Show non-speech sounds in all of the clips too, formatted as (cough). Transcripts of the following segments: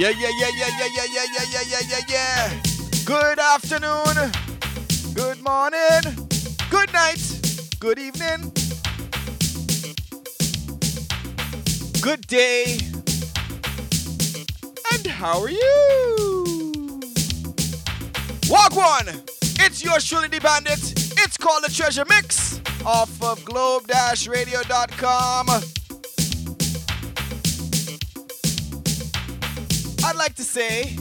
Yeah, yeah, yeah, yeah, yeah, yeah, yeah, yeah, yeah, yeah, yeah, yeah. Good afternoon, good morning, good night, good evening, good day, and how are you? Walk one! It's your truly the bandit. It's called the Treasure Mix off of globe-radio.com. like to say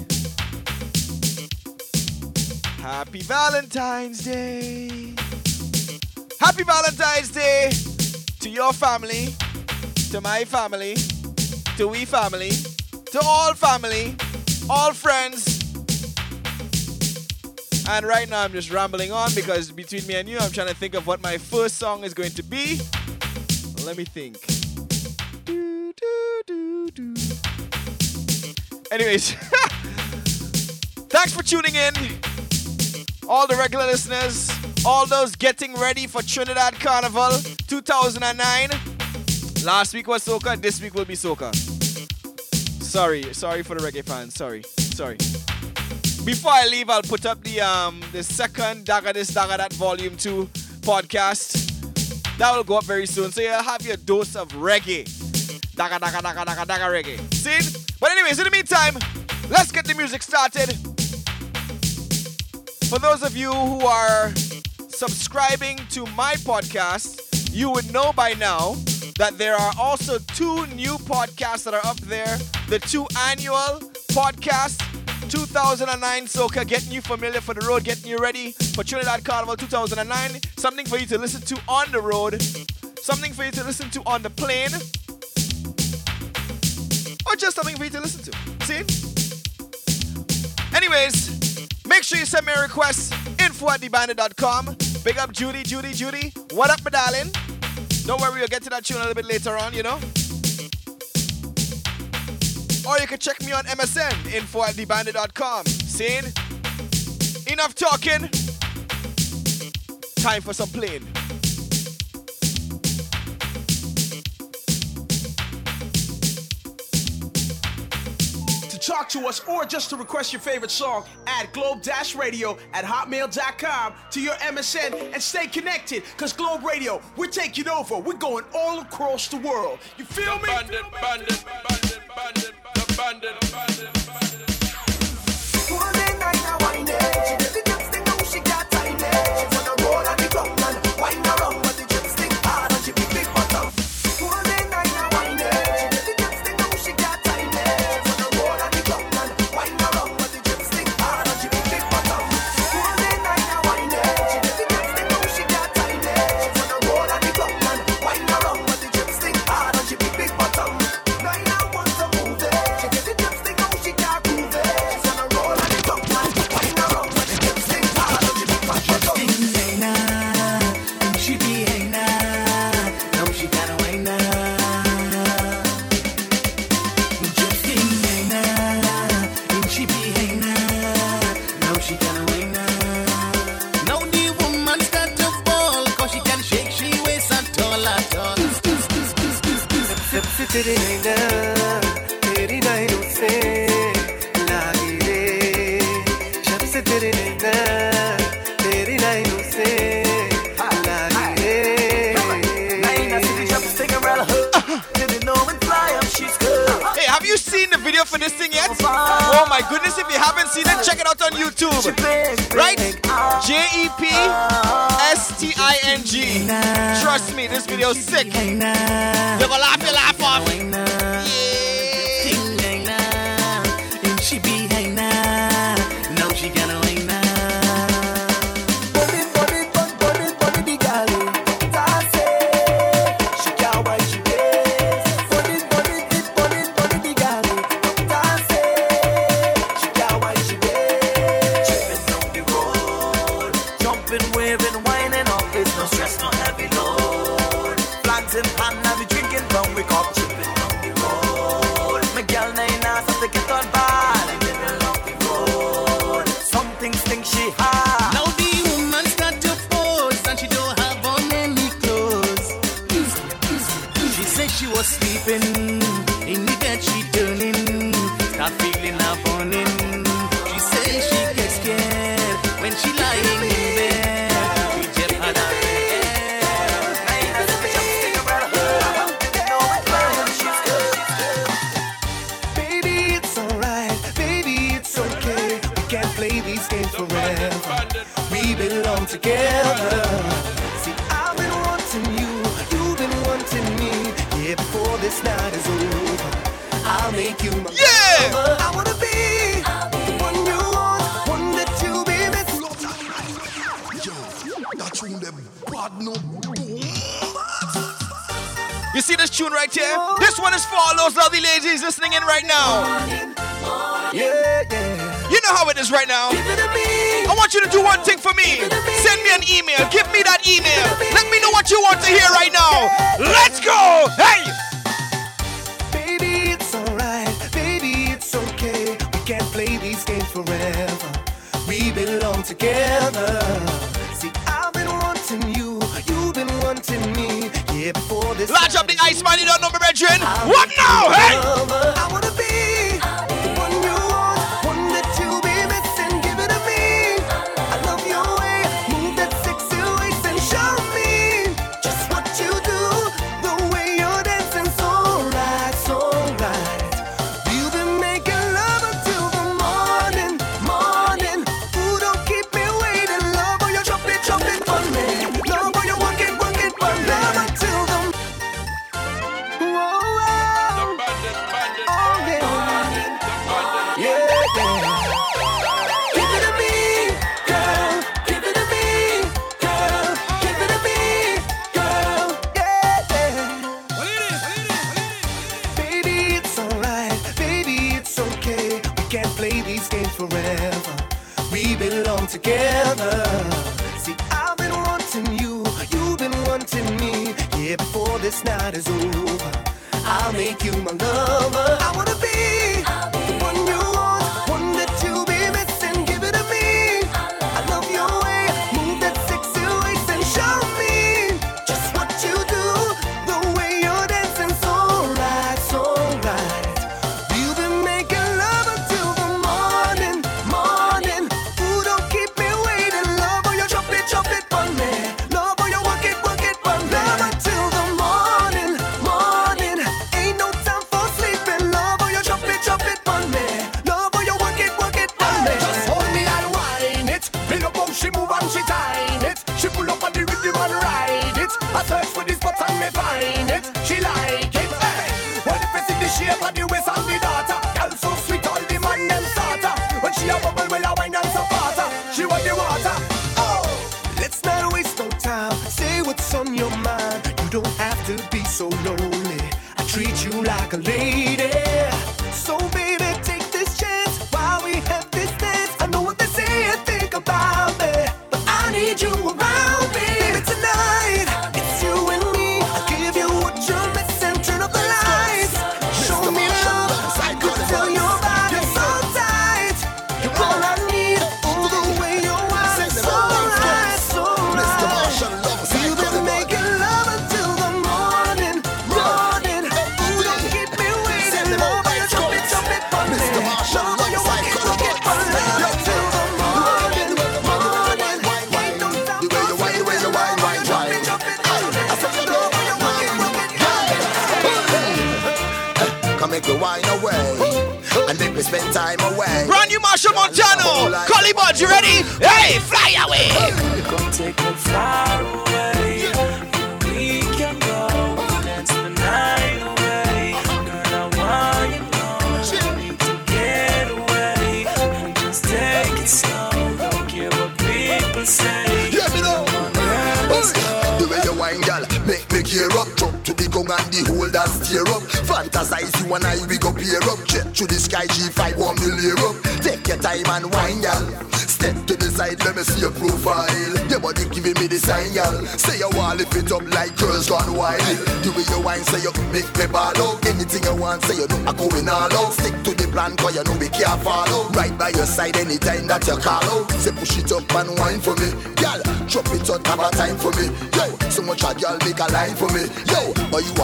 Happy Valentine's Day. Happy Valentine's Day to your family, to my family, to we family, to all family, all friends. And right now I'm just rambling on because between me and you, I'm trying to think of what my first song is going to be. Let me think. Do, do, do, do. Anyways, (laughs) thanks for tuning in. All the regular listeners, all those getting ready for Trinidad Carnival 2009. Last week was soca, this week will be soca. Sorry, sorry for the reggae fans. Sorry, sorry. Before I leave, I'll put up the um the second Daga This Daga That Volume 2 podcast. That will go up very soon. So you'll have your dose of reggae. Dagger, dagger, dagger, dagger, dagger reggae. See? But anyways, in the meantime, let's get the music started. For those of you who are subscribing to my podcast, you would know by now that there are also two new podcasts that are up there. The two annual podcasts, 2009 Soca, getting you familiar for the road, getting you ready for Trinidad Carnival 2009. Something for you to listen to on the road, something for you to listen to on the plane, or just something for you to listen to. See? Anyways, make sure you send me a request. Info at thebandit.com. Big up Judy, Judy, Judy. What up, my darling? Don't worry, we'll get to that tune a little bit later on, you know? Or you can check me on MSN, info at thebandit.com. Saying, enough talking. Time for some playing. Talk to us or just to request your favorite song, add globe-radio at hotmail.com to your MSN and stay connected. Cause Globe Radio, we're taking over. We're going all across the world. You feel me? Bandit, bandit, bandit, bandit, bandit. सबसे तेरे नैना तेरी नैनों से लागे रे जब से तेरे नैना तेरी नैनों से लागे Hey, have you seen the video for this thing yet? Oh my goodness, if you haven't seen it, check it out on YouTube. Right? J E P S T I N G. Trust me, this video is sick. You're gonna laugh your laugh traveling now. before this night is over. I'll make you my lover. I wanna be.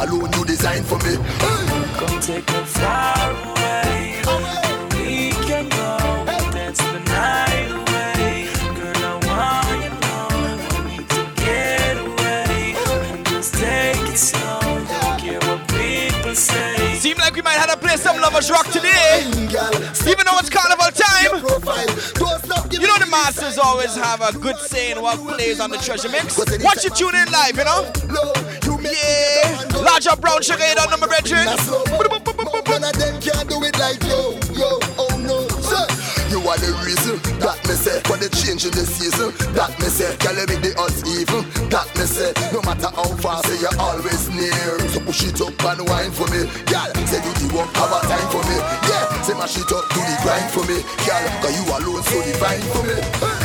alone you design for me. Come take a far away. We can go dance the night away. Girl, I wanna know. To get away and just take it slow. Don't care what people say. Seem like we might have to play some lovers rock today. Even though it's carnival time. You know the masters always have a good saying what plays on the treasure mix. Watch you tune in live, you know? large of brown sugar head on my brethren. None of them can do it like yo, yo, oh no. Sir. You are the reason that me say for the change in the season. That me say girl you make the odds even. That me say no matter how far say you're always near. So push it up and wine for me, girl. Say you the work, have a time for me, yeah. Say mash it up, do the grind for me, girl. Cause you alone so divine for me. Hey.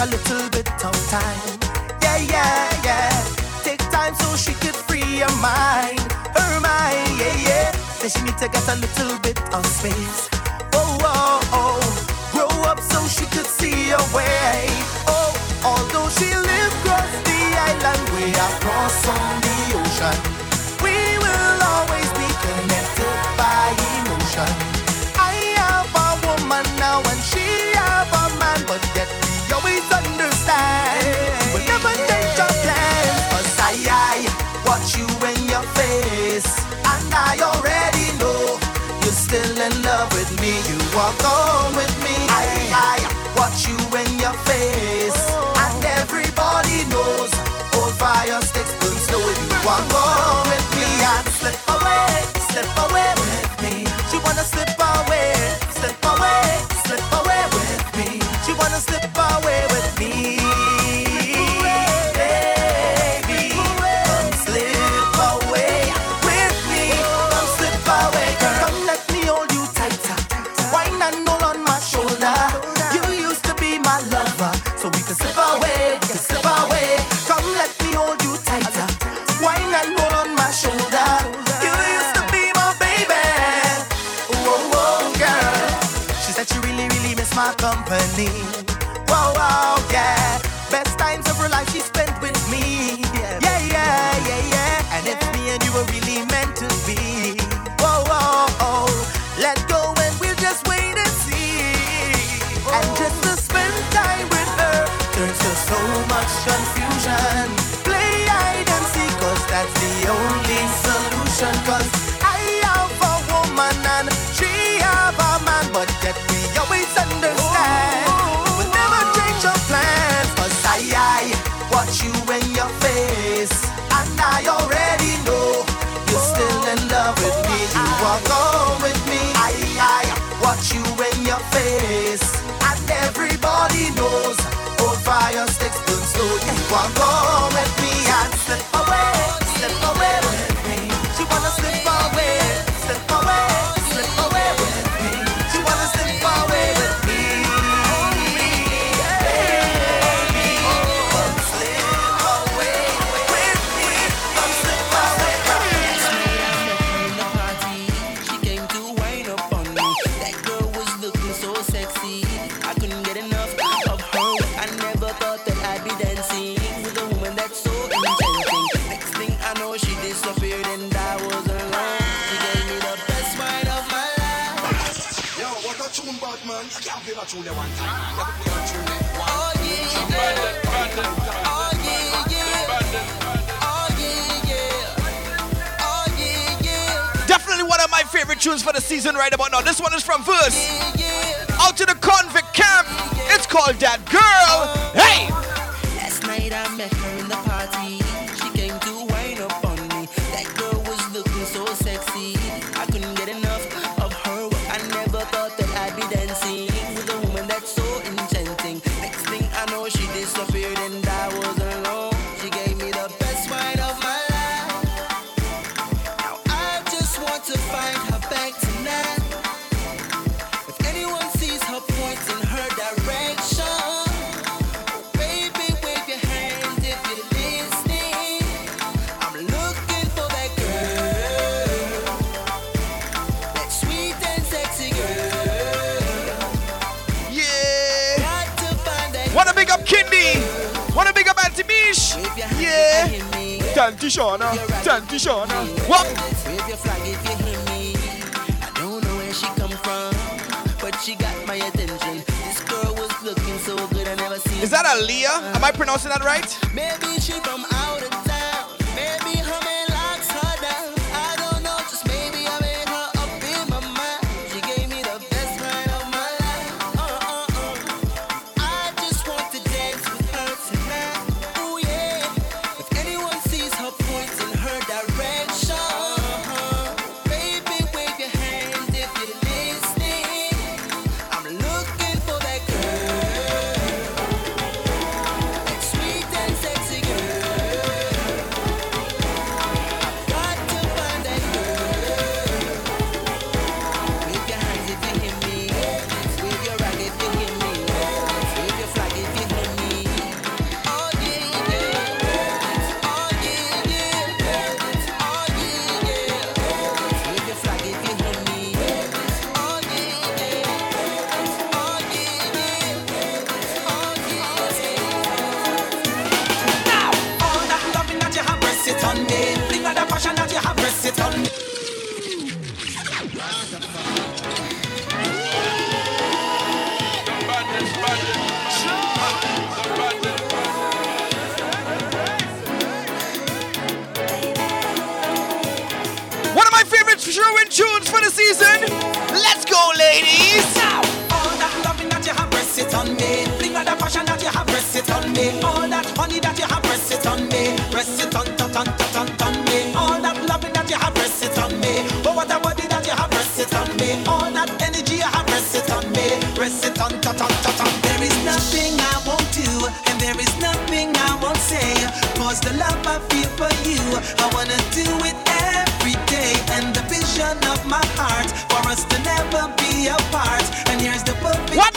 a little bit of time. Yeah, yeah, yeah. Take time so she could free her mind. Her mind, yeah, yeah. Then she need to get a little bit of space. Oh, oh, oh. Grow up so she could see her way. Oh, although she lived across the island, we are cross you are born. This one is from first. Out to the convict camp. It's called That Girl. pronouncing that right? I feel for you. I wanna do it every day, and the vision of my heart for us to never be apart. And here's the perfect. What?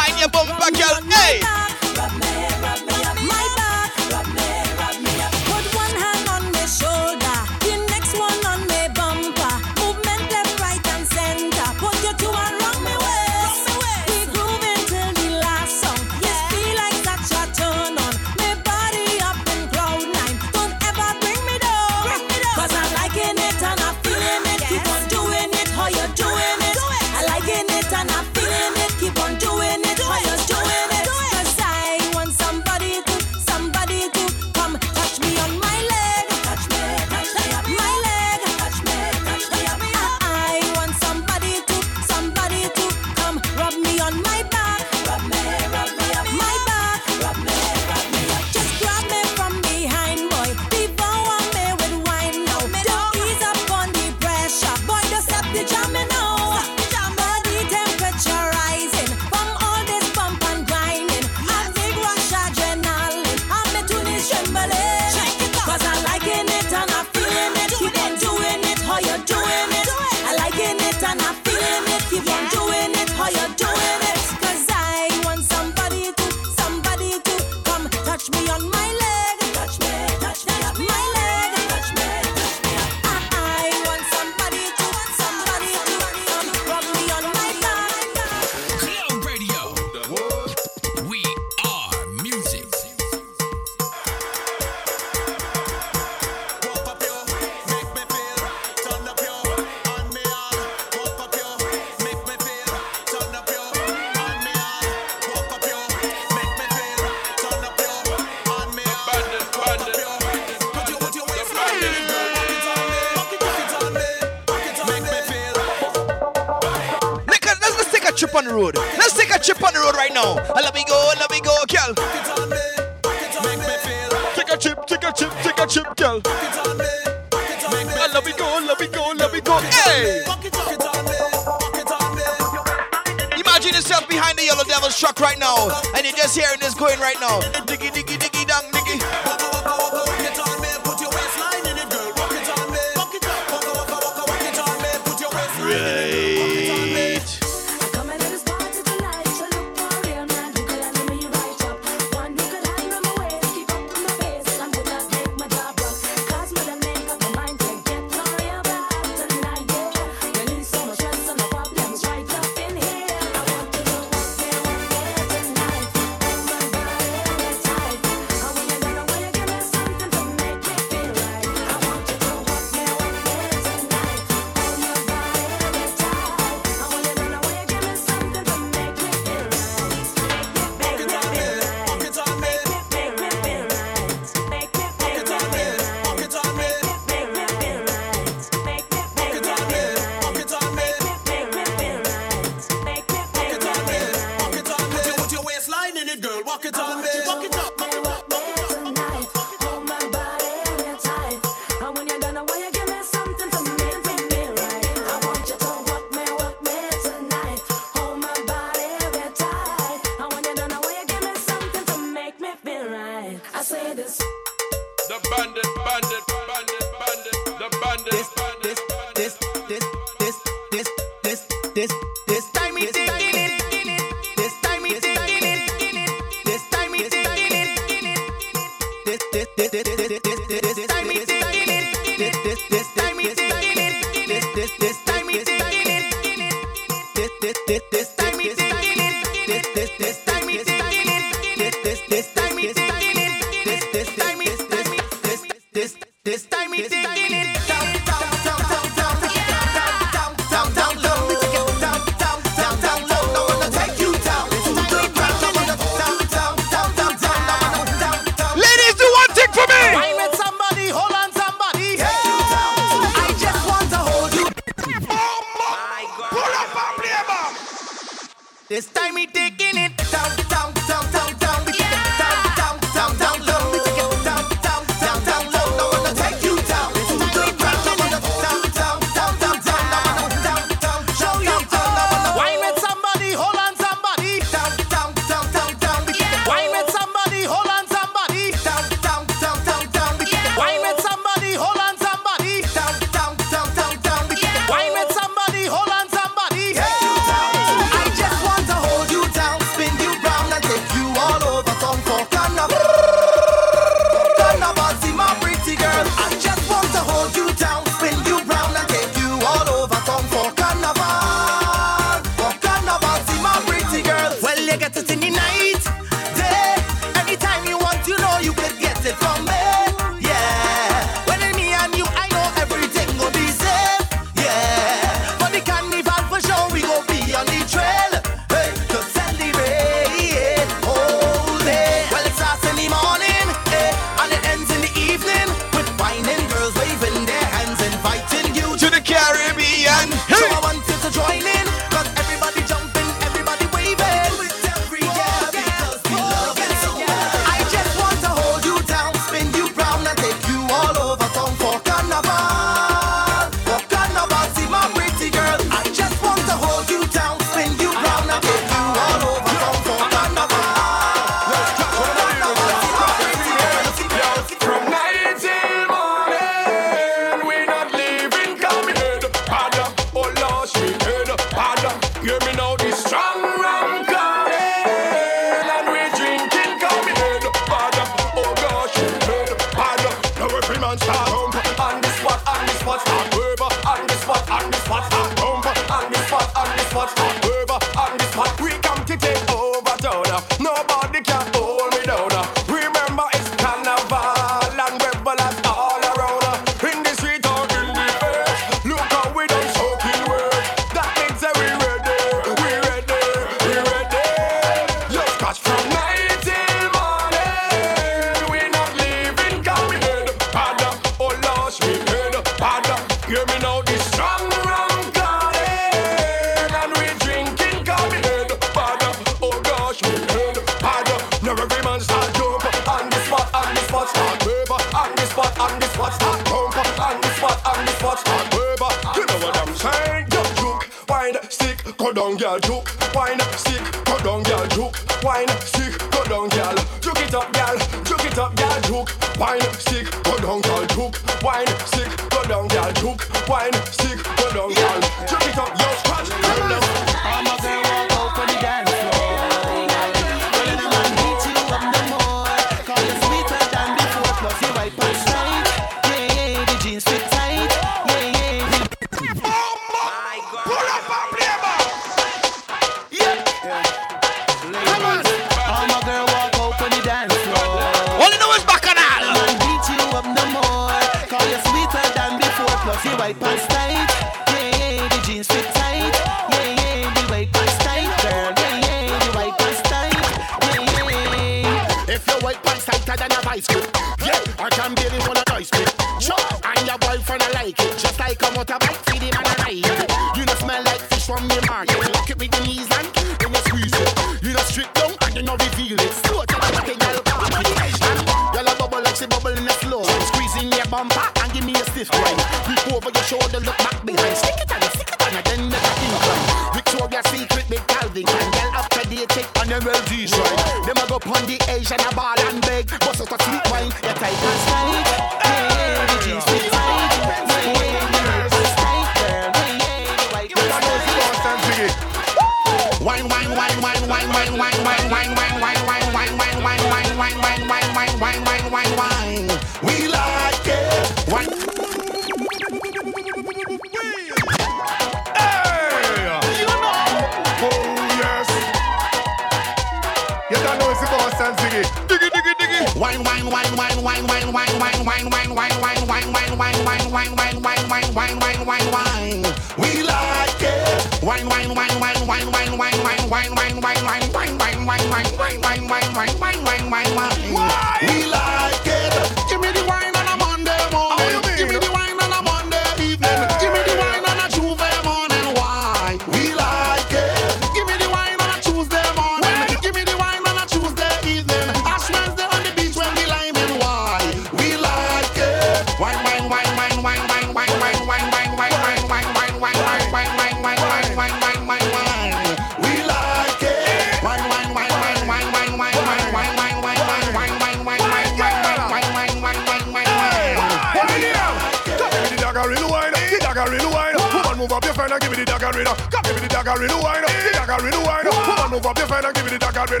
dagger in the wine, the dagger in the wine. Woman, move up your fine and give me the dagger in. Come give me the dagger in the wine, the dagger in the wine. Woman, move up your fine and give me the dagger in.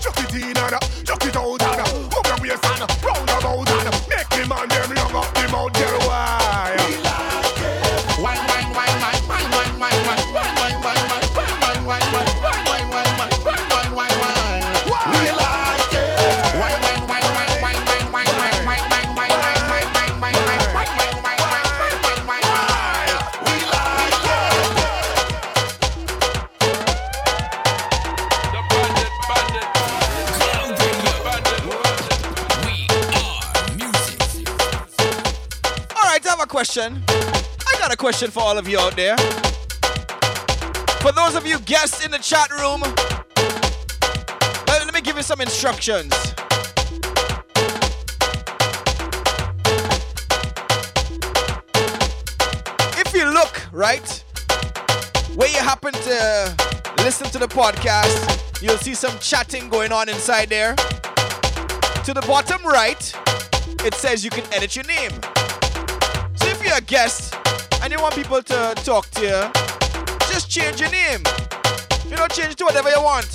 Chuck it in and uh, chuck it out and uh, move your waist and uh, round question. I got a question for all of you out there. For those of you guests in the chat room, let, let me give you some instructions. If you look, right, where you happen to listen to the podcast, you'll see some chatting going on inside there. To the bottom right, it says you can edit your name you're a guest and you want people to talk to you, just change your name. You know, change to whatever you want.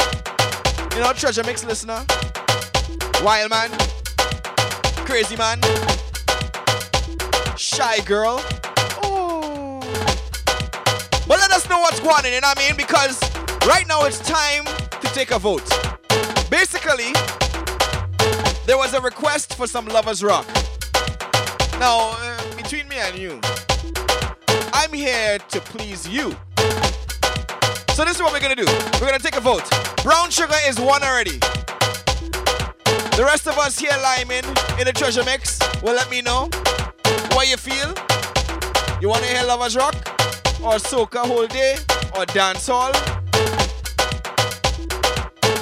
You know, Treasure Mix listener, Wild Man, Crazy Man, Shy Girl. But let us know what's going on, you know what I mean? Because right now it's time to take a vote. Basically, there was a request for some Lovers Rock. Now, me and you. I'm here to please you. So this is what we're gonna do. We're gonna take a vote. Brown sugar is one already. The rest of us here liming in the treasure mix will let me know what you feel. You wanna hear lovers rock or soca whole day or dance hall,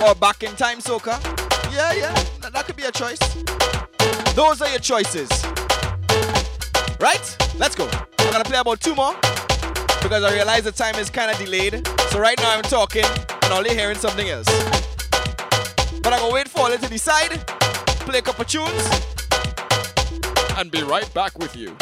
or back in time soca? Yeah, yeah, that could be a choice. Those are your choices. Right? Let's go. I'm gonna play about two more because I realize the time is kind of delayed. So right now I'm talking and only hearing something else. But I'm gonna wait for it to decide, play a couple tunes, and be right back with you.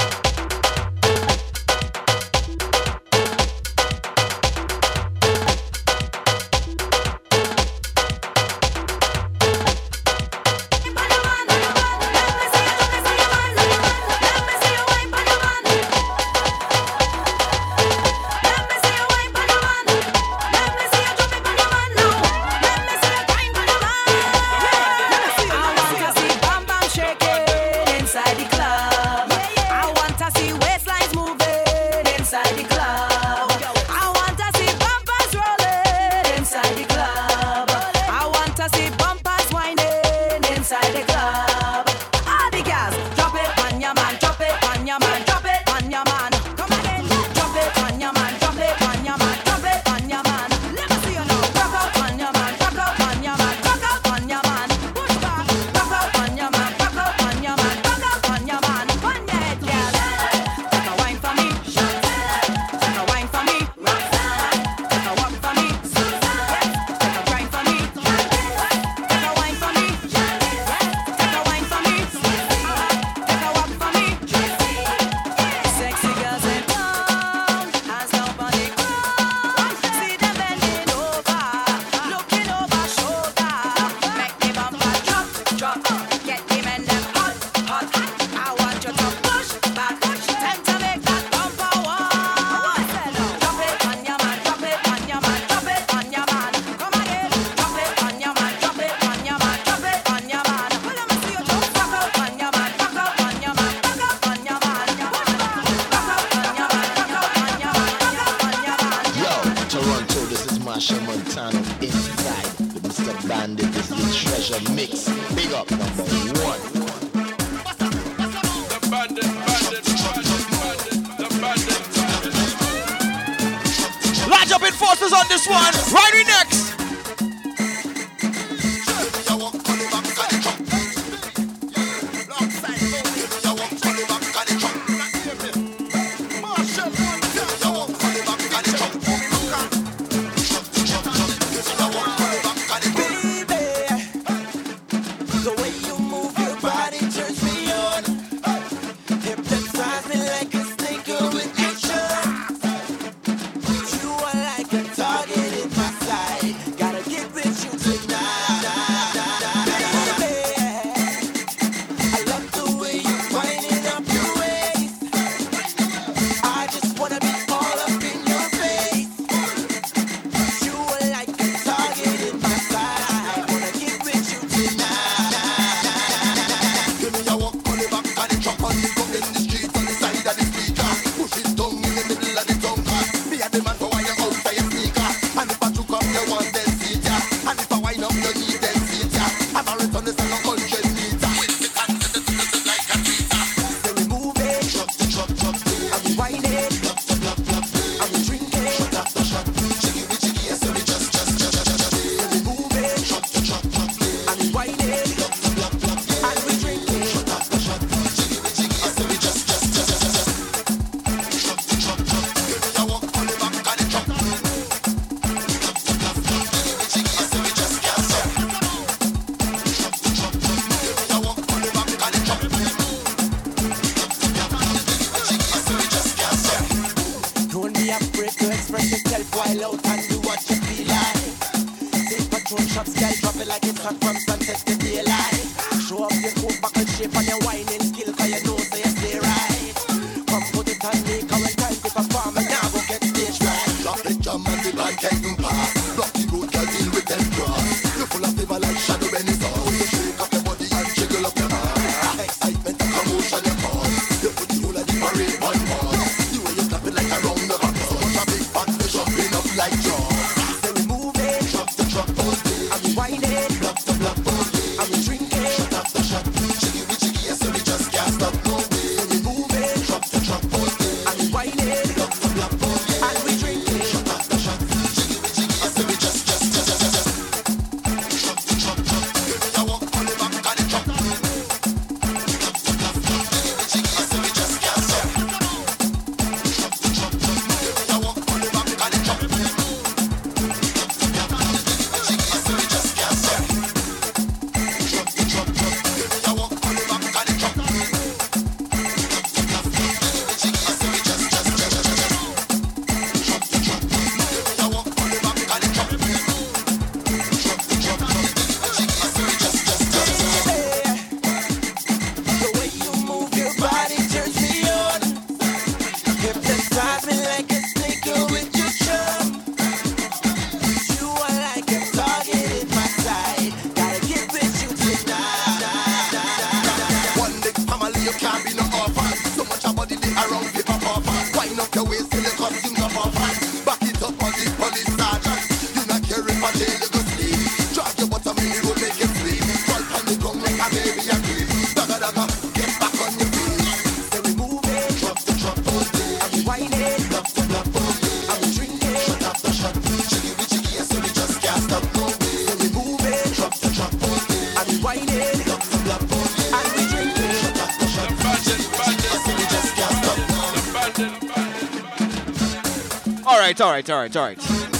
Right, all right, all right, all right.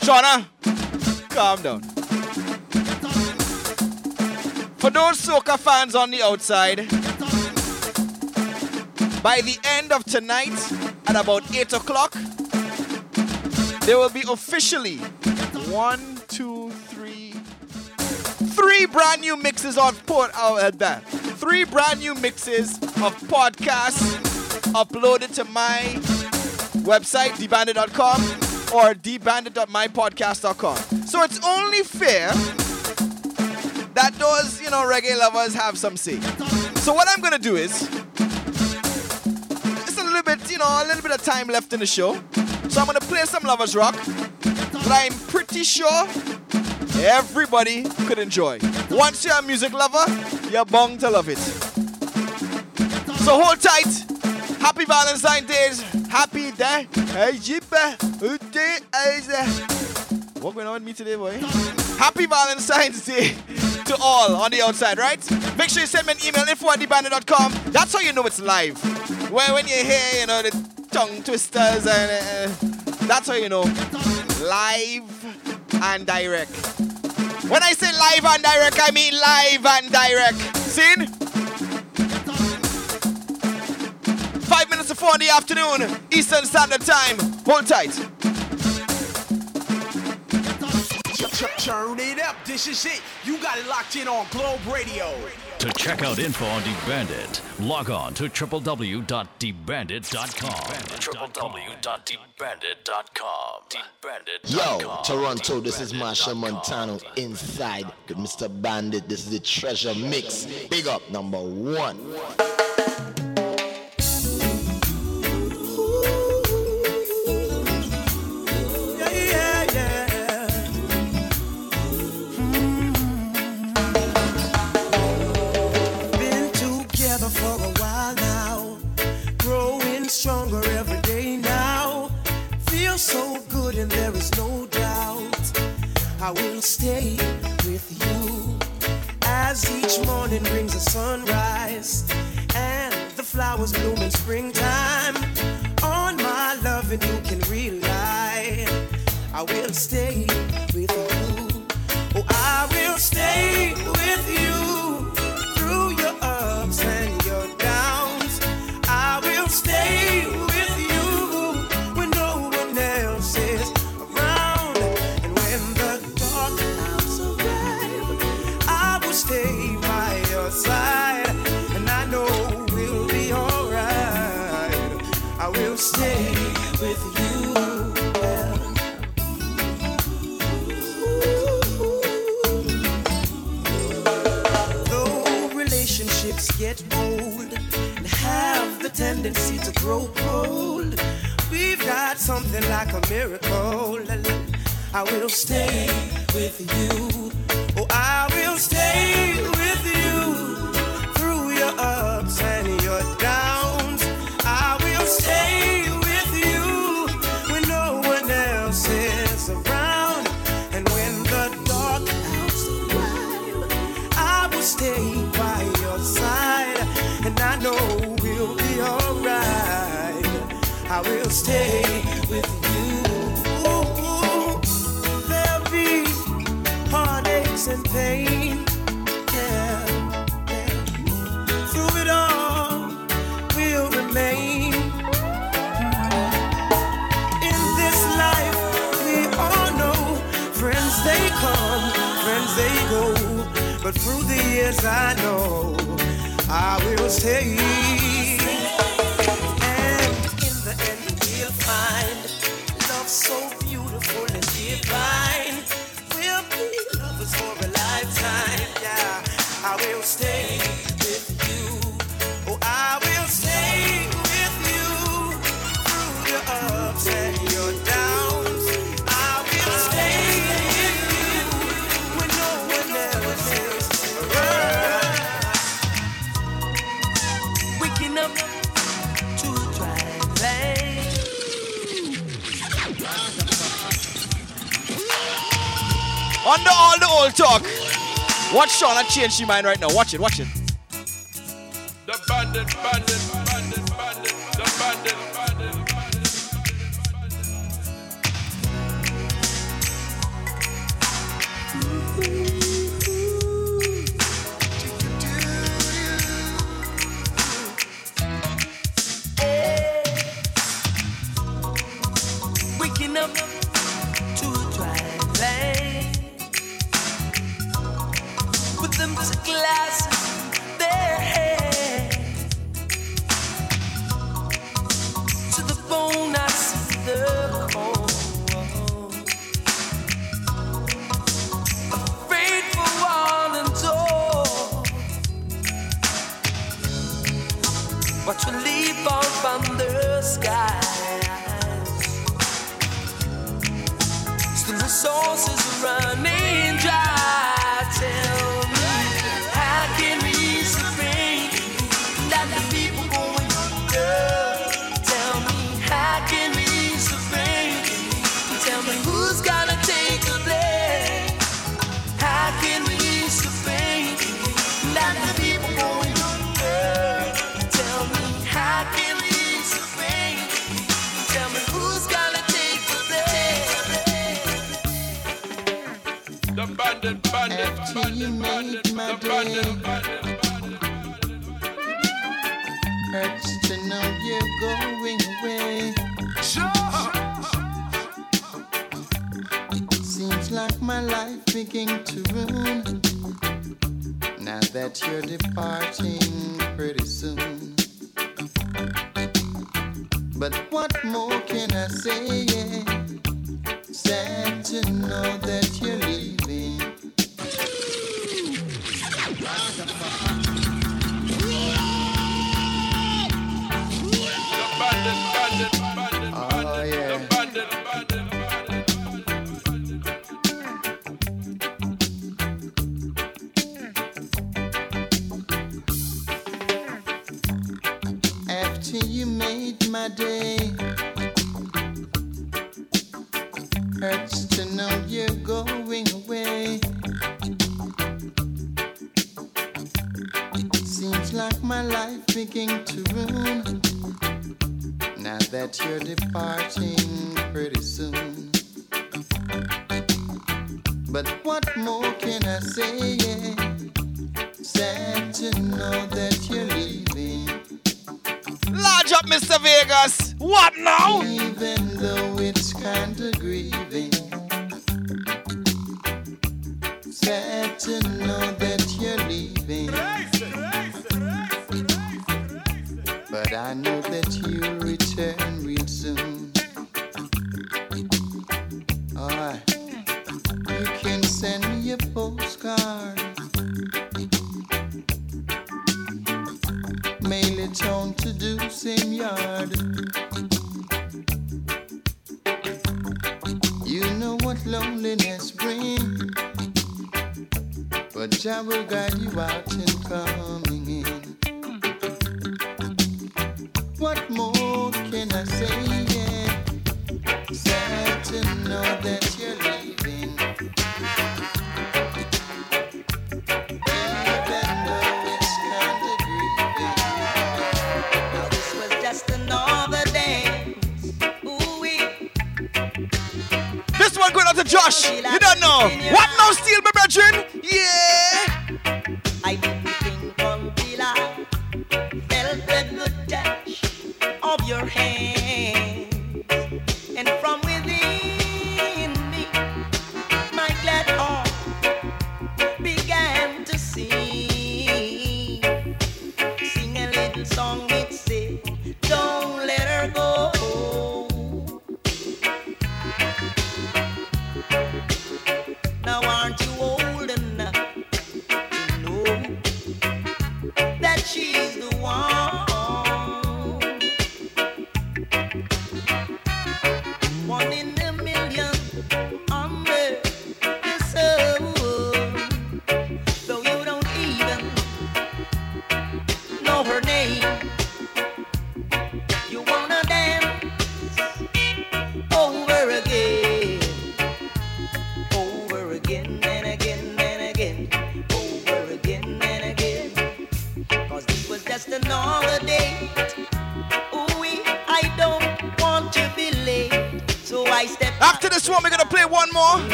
Shauna, calm down. For those soca fans on the outside, by the end of tonight at about 8 o'clock, there will be officially one, two, three, three brand new mixes on port out uh, that. Three brand new mixes of podcasts uploaded to my website, dbandit.com or dbandit.mypodcast.com. So it's only fair that those, you know, reggae lovers have some say. So what I'm gonna do is it's a little bit, you know, a little bit of time left in the show. So I'm gonna play some lovers rock that I'm pretty sure everybody could enjoy. Once you're a music lover, you're bound to love it. So hold tight. Happy Valentine's Day. Happy day. Hey, Jipa. What going on with me today, boy? Happy Valentine's Day to all on the outside, right? Make sure you send me an email, info at debandit.com. That's how you know it's live. When, when you hear, you know, the tongue twisters and uh, that's how you know live and direct. When I say live and direct, I mean live and direct. Seen? Five four in the afternoon, Eastern Standard Time. Hold tight. Turn it up. This is it. You got it locked in on Globe Radio. To check out info on DeBandit, log on to www.debandit.com. www.debandit.com. Yo, Toronto, this is Marsha Montano inside with Mr. Bandit. This is the treasure mix. Big up number one. Stronger every day now. Feel so good, and there is no doubt I will stay with you as each morning brings a sunrise and the flowers bloom in springtime. On my love, and you can rely. I will stay with you. Oh, I will stay with you through your ups and tendency to grow cold, we've got something like a miracle. I will stay with you. Oh, I will stay with you through your ups and your downs. I will stay with you. There'll be heartaches and pain. Yeah, yeah. Through it all, we'll remain. In this life, we all know friends they come, friends they go. But through the years, I know I will stay. We'll Under all the old talk, watch Shauna change she mind right now. Watch it, watch it. The bandit, bandit.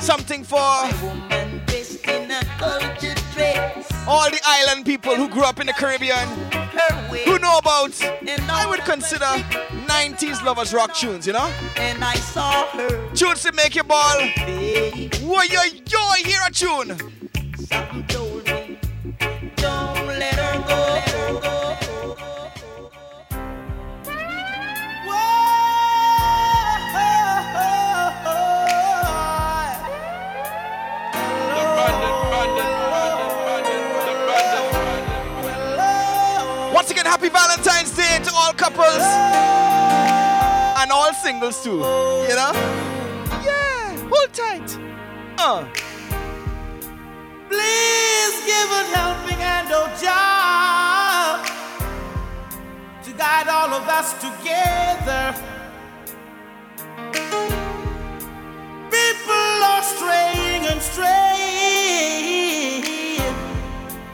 Something for all the island people who grew up in the Caribbean, who know about, I would consider 90s lovers rock tunes, you know? And I saw her. Tunes to make you ball. Whoa, yo, yo, hear a tune. Happy Valentine's Day to all couples and all singles too. You know? Yeah, hold tight. Uh. Please give a helping hand, oh Jah, to guide all of us together. People are straying and straying,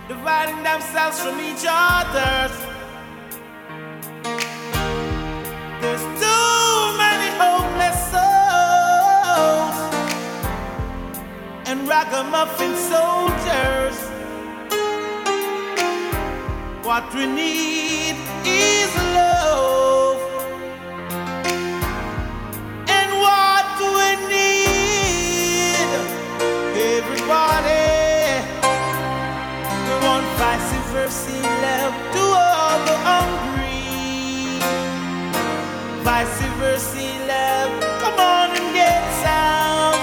dividing themselves from each other. Ragamuffin soldiers. What we need is love. And what do we need, everybody, we want vice versa love to all the hungry. Vice versa love, come on and get some.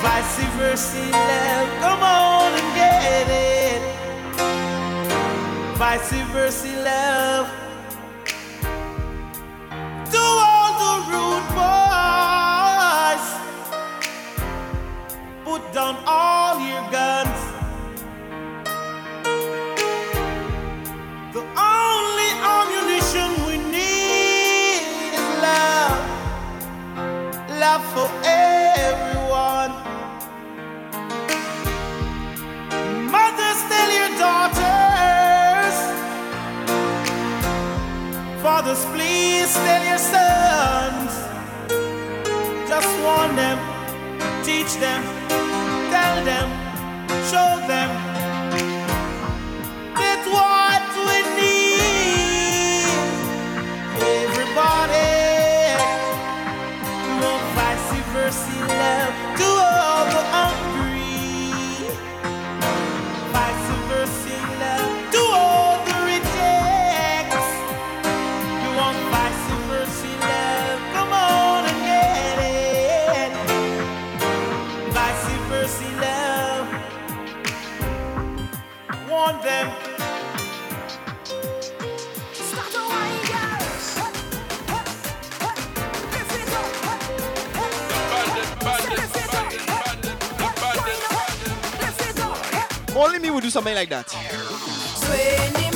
Vice versa love, come on and get it. Vice versa love. To all the rude boys, put down all your guns. Love for everyone. Mothers, tell your daughters. Fathers, please tell your sons. Just warn them, teach them, tell them, show them that what Only me would do something like that.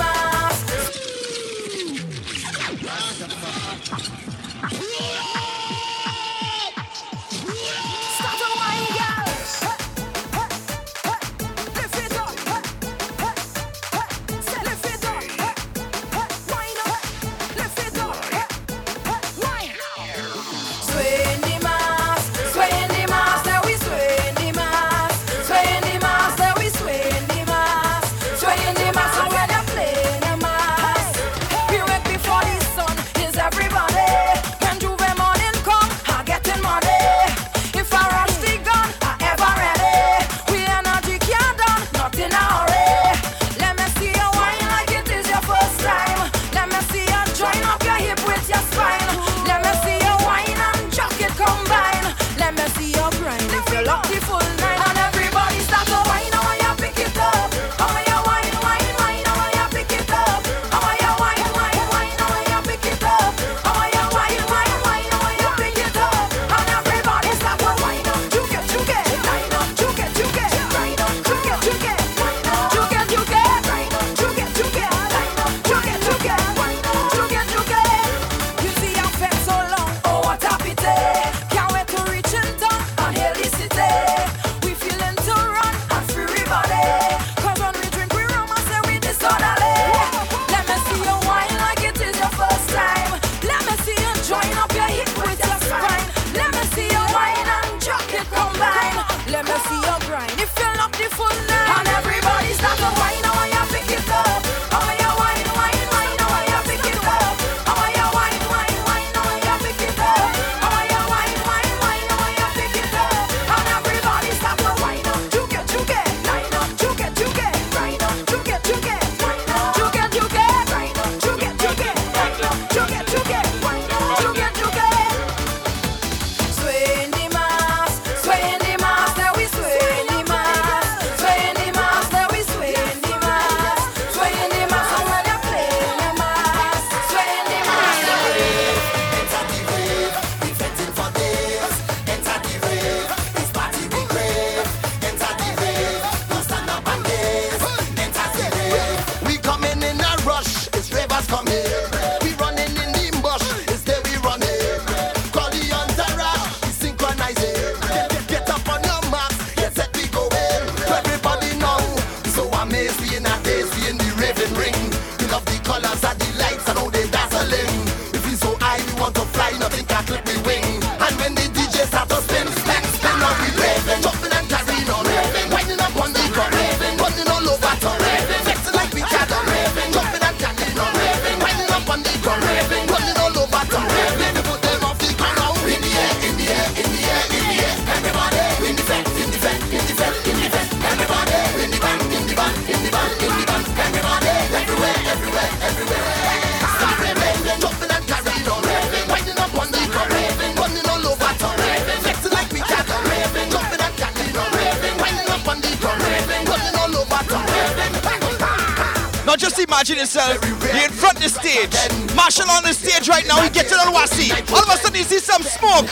yourself. You're in front of the stage. Marshall on the stage right now. He gets it on Wasi. All of a sudden, he sees some smoke.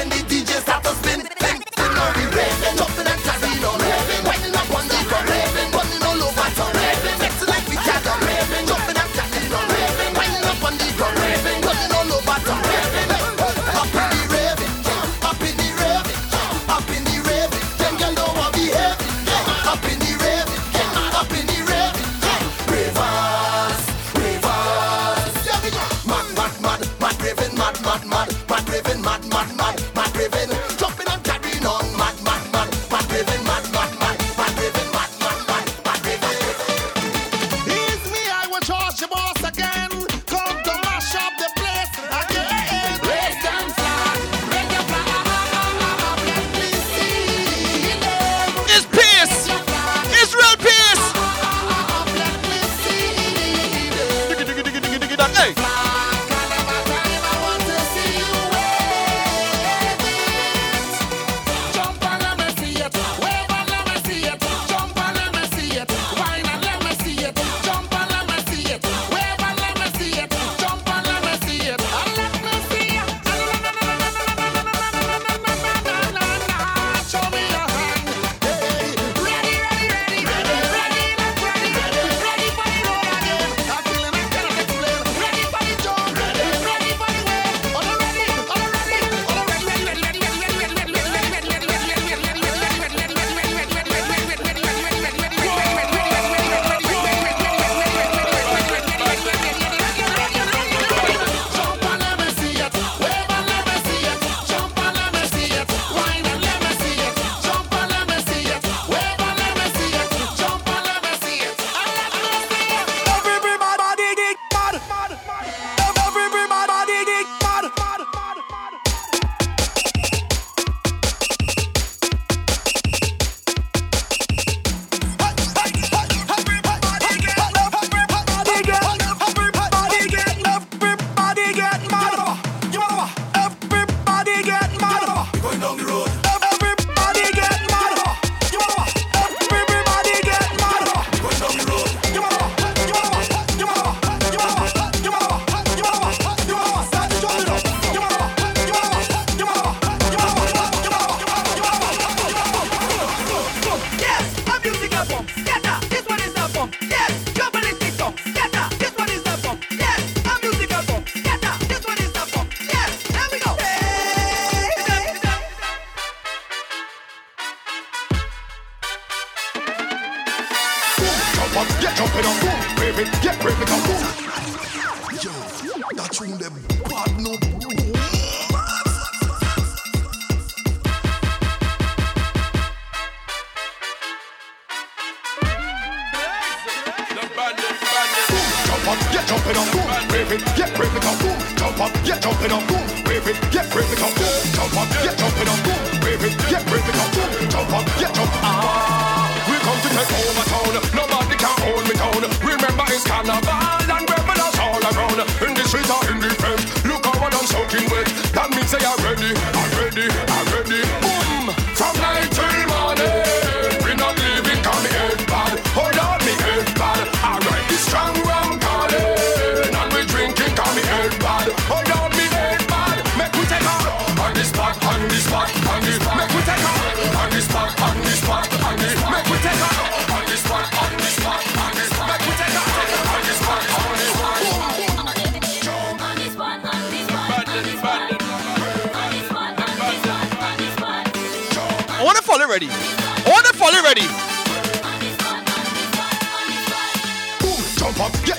And the DJ starts to spin,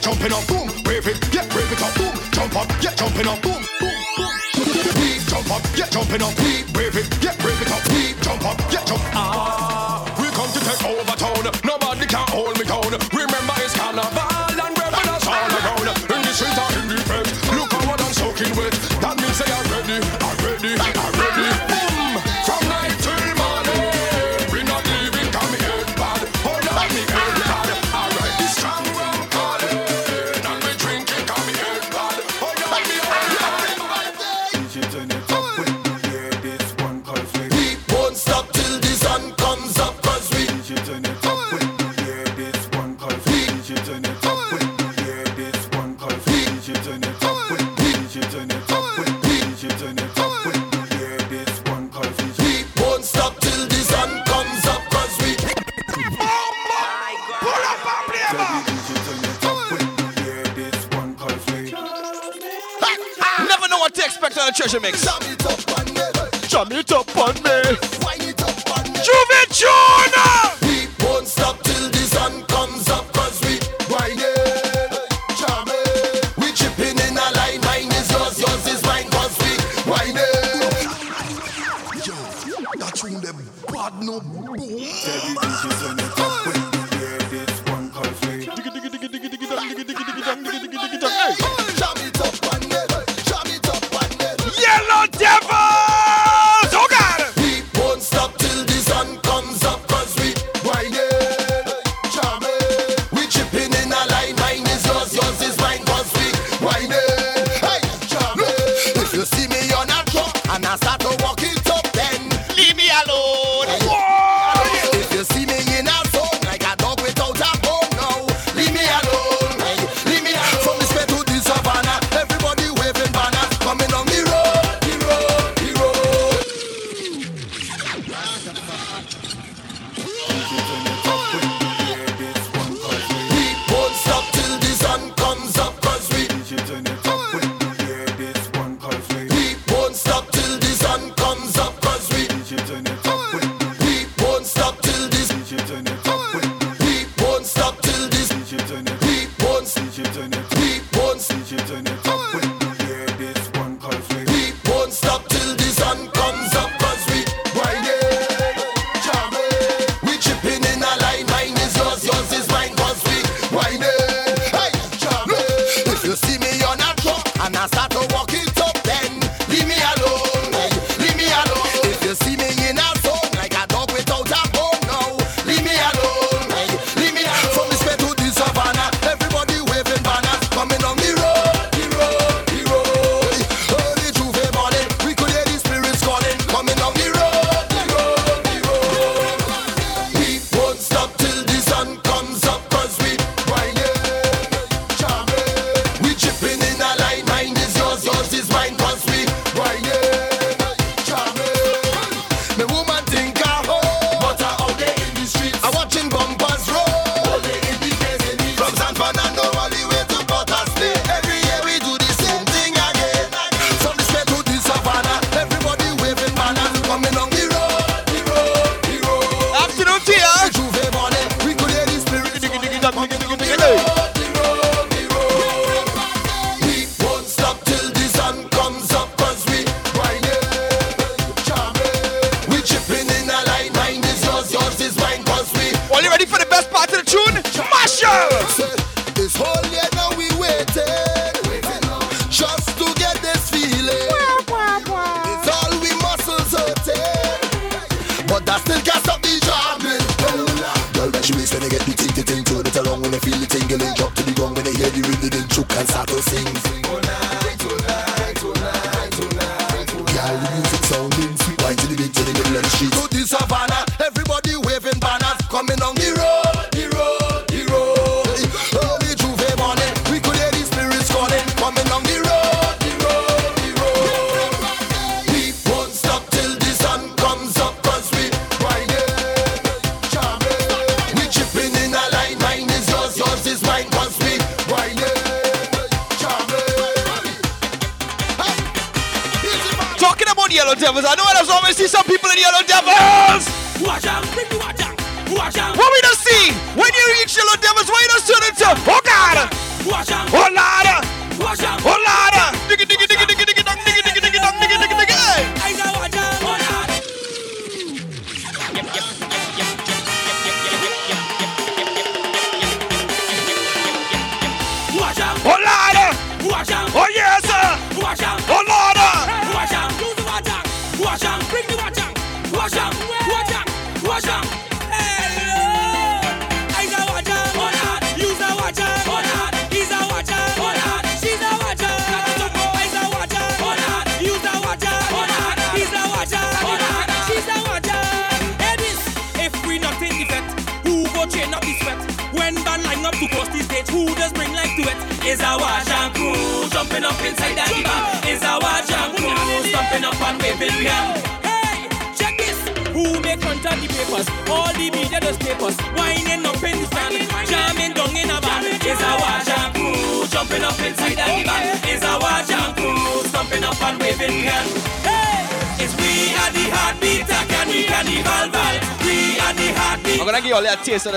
jumping up, boom, wave it, yeah, wave it up, boom, jump up, yeah, jumping up, boom, boom, boom. We jump up, yeah, jumping up, we wave it, yeah, wave it up, we jump up, yeah, jump up.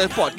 pode.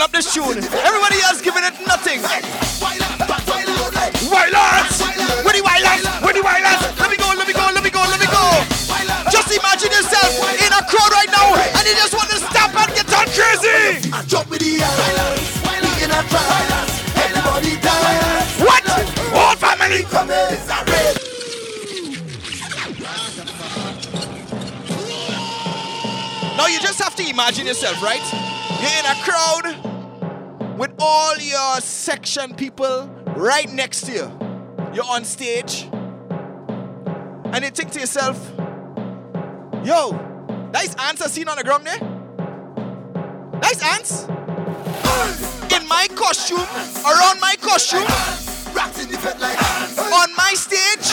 picking up this tune. Everybody else giving it nothing. Wildlands! where the wildlands! where the wildlands! Let me go, let me go, let me go, let me go! Just imagine yourself in a crowd right now and you just want to stop and get on crazy! I jump with the islands, we in a trance, everybody dance. What? Whole family! Come Now you just have to imagine yourself, right? You're in a crowd, with all your section people right next to you. You're on stage, and you think to yourself, yo, that is ants are seen on the ground there. Nice ants. In my costume, around my costume, on my stage,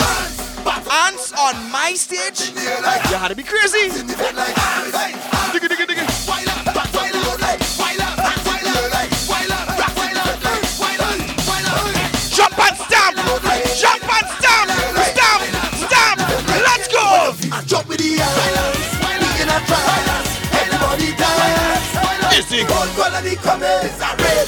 ants on my stage. You had to be crazy. music. Gold quality coming. It's a.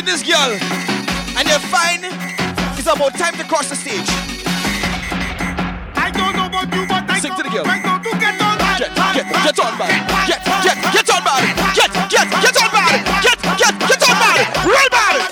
watching this girl and they find it's about time to cross the stage. I don't know about you, but I Sing to the girl. Get on. Get, get, get on bad. Get, get, get on bad. Get, get, get on bad. Get, get, get on bad. Real bad.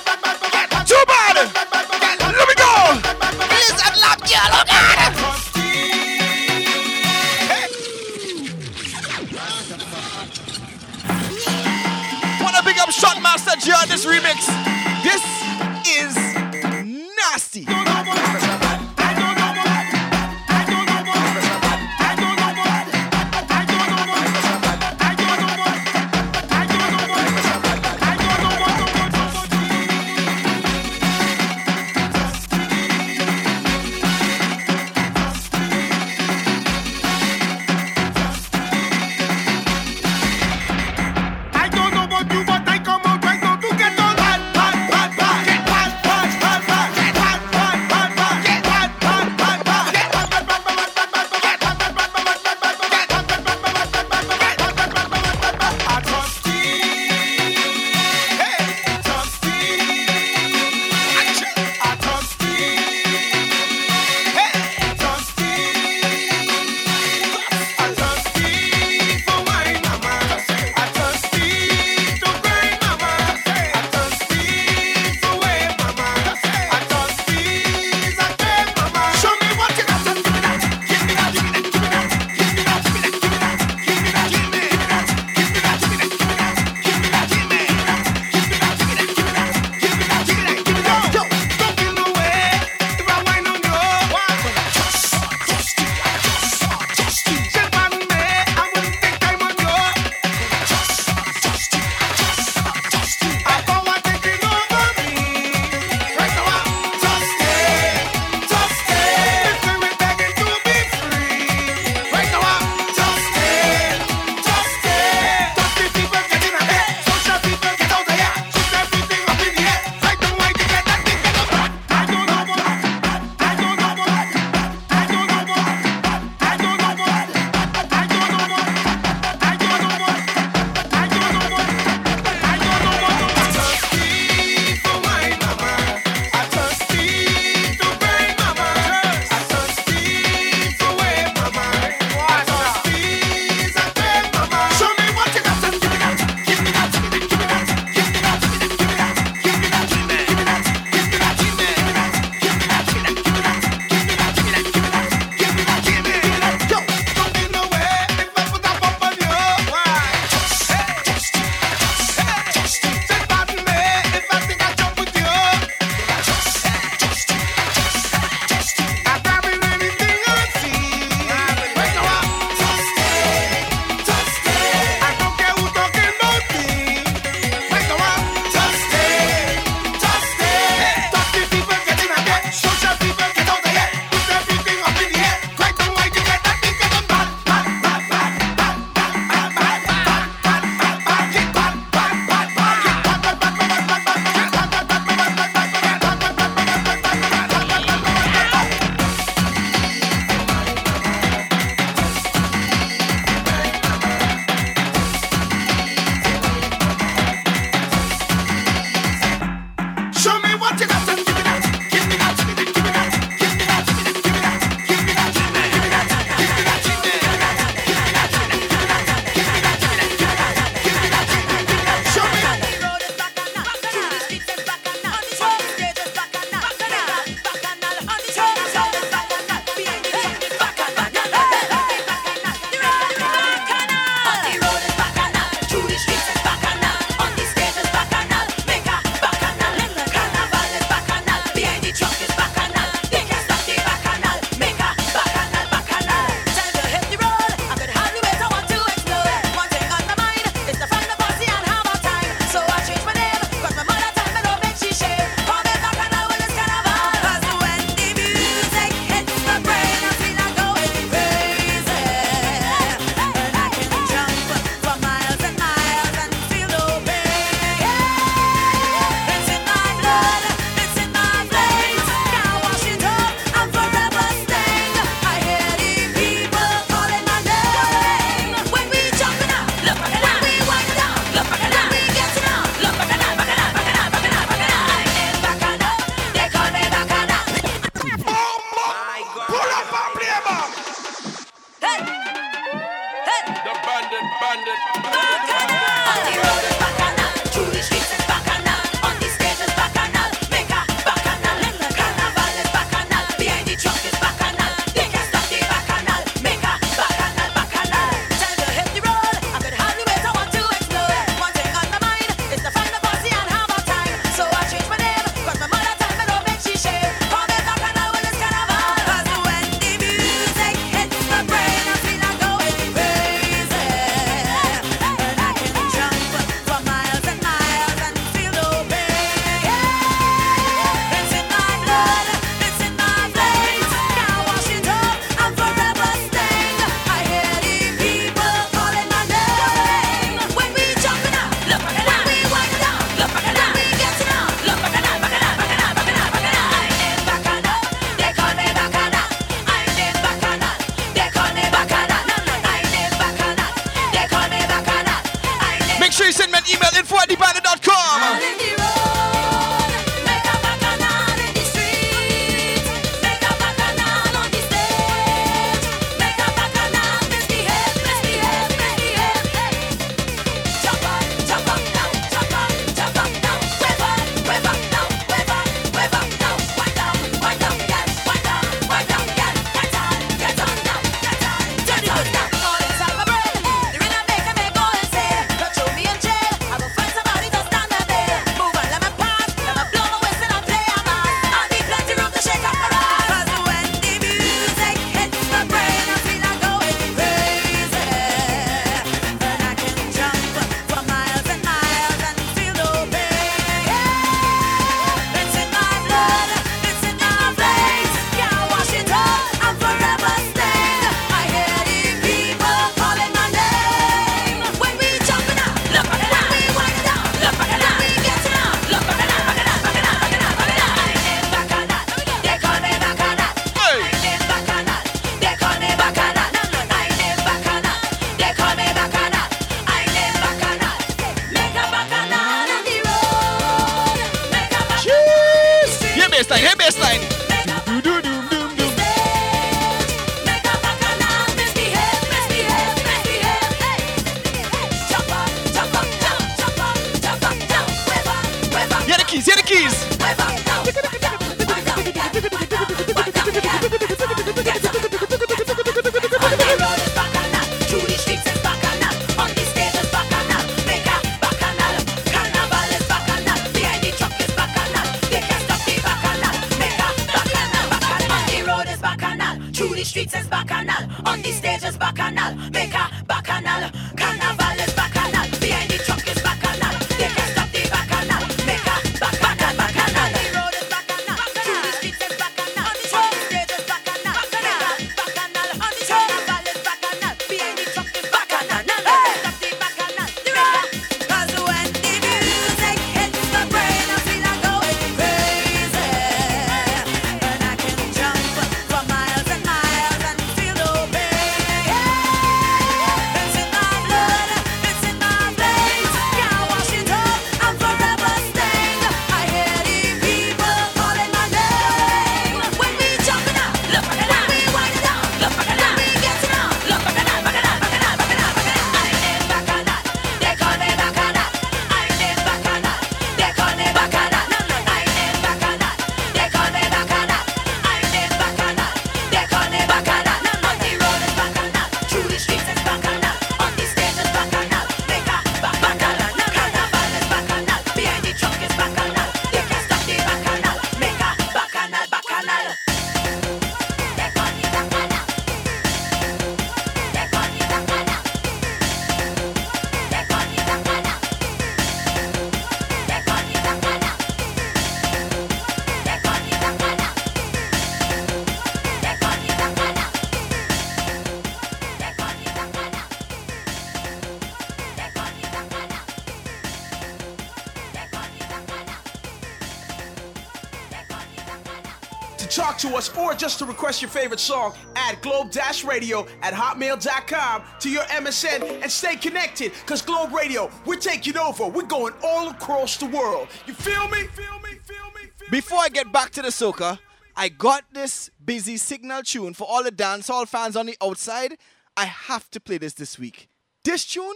us or just to request your favorite song, add globe radio at hotmail.com to your MSN and stay connected because Globe Radio, we're taking over. We're going all across the world. You feel me? Feel me? Feel me? Feel Before me, I get back to the soca, I got this busy signal tune for all the dancehall fans on the outside. I have to play this this week. This tune,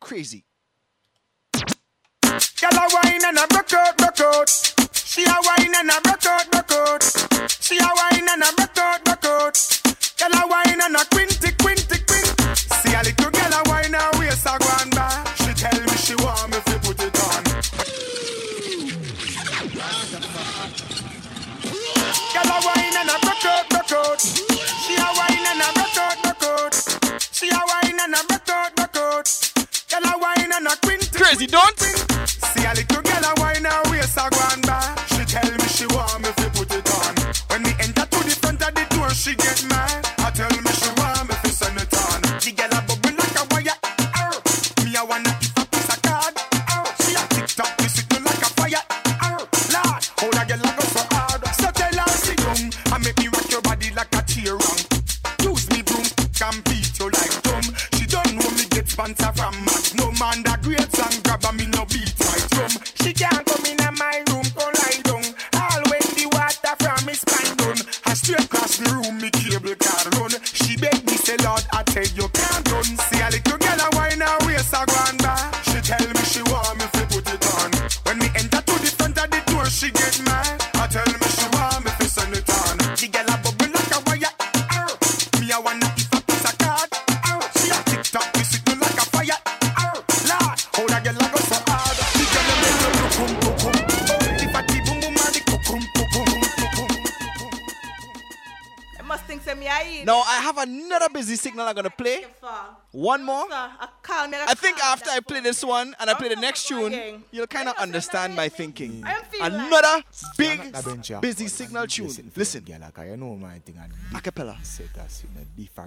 crazy. Girl a wine and a broke out, out. She a wine and a broke out, out. She a wine and a broke another busy signal I'm gonna play. One more. I call me. I think after I play this one and I play the next tune, you'll kind of understand my thinking. Another big, busy signal tune. Listen. you know my thing. Acapella.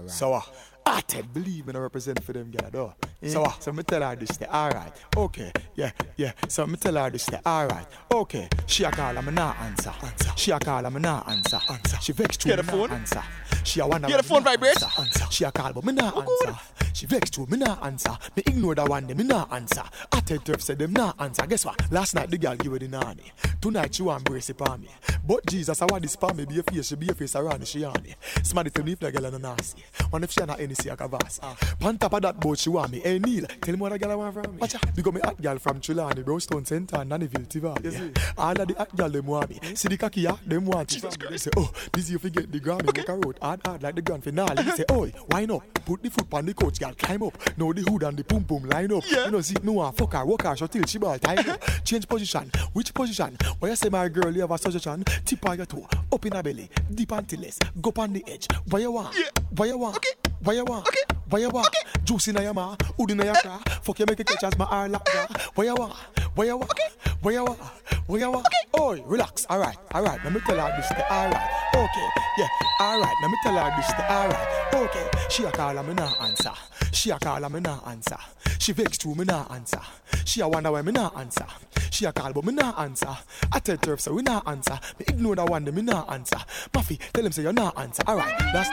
So, I Ted believe me, I represent for them, girl, though. So, uh, so me tell her this, day, alright, okay, yeah, yeah. So me tell her this, day, alright, okay. She a call, I'm not answer. answer. She a call, I'm not answer. answer. She vexed to Get me, nah answer. She a wonder. Hear the phone vibrate? Answer. answer. She a call, but me not answer. She vexed to me, not answer. Me ignore that one, them me not answer. I tell Turf said them not answer. Guess what? Last night the girl give her the nanny. Tonight she want brace it me. But Jesus, I want this for me. Be a face, she be a face around me, she on me. Somebody tell me if the girl a nasty. One if she not any see a cavas. On top of that boat, she want me. Hey Neil, tell me what the girl I want from me. Watch out. Because me hot girl from Trelawny, Brownstone Center, and Nannyville, Tivoli. All of the hot girl them want me. See the cocky, yeah, them want Jesus They say, oh, this you forget the Grammy. Make a road hard, hard like the grand finale. They say, oh, why not? Put the foot on the coach, girl, climb up. Now the hood and the pum pum line up. You know, see, no one fuck her, walk her, shut till she ball time up. (laughs) Change position. Which position? Why you say my girl, you have a suggestion? Tip on your toe, up in her belly, deep until less, go on the edge. Why you want? Why you want? Okay. Why you want? Okay. Why you want? Juice in your mouth, hood in your car. Fuck you make a catch as my eye lock ya. Why you want? Why you want? Okay. Why you want? Why you want? Okay. Oi, relax. All right, all right. Let me tell her this. All right. Okay. Yeah. All right. Let me tell her this. All right. Okay. She a call me not answer. She a call me not answer. She vex to me not answer. She a wonder why me not answer. She a call but me not answer. I tell Turf so we not answer. Me ignore that one, me not answer. Muffy, tell him say you not answer. All right. That's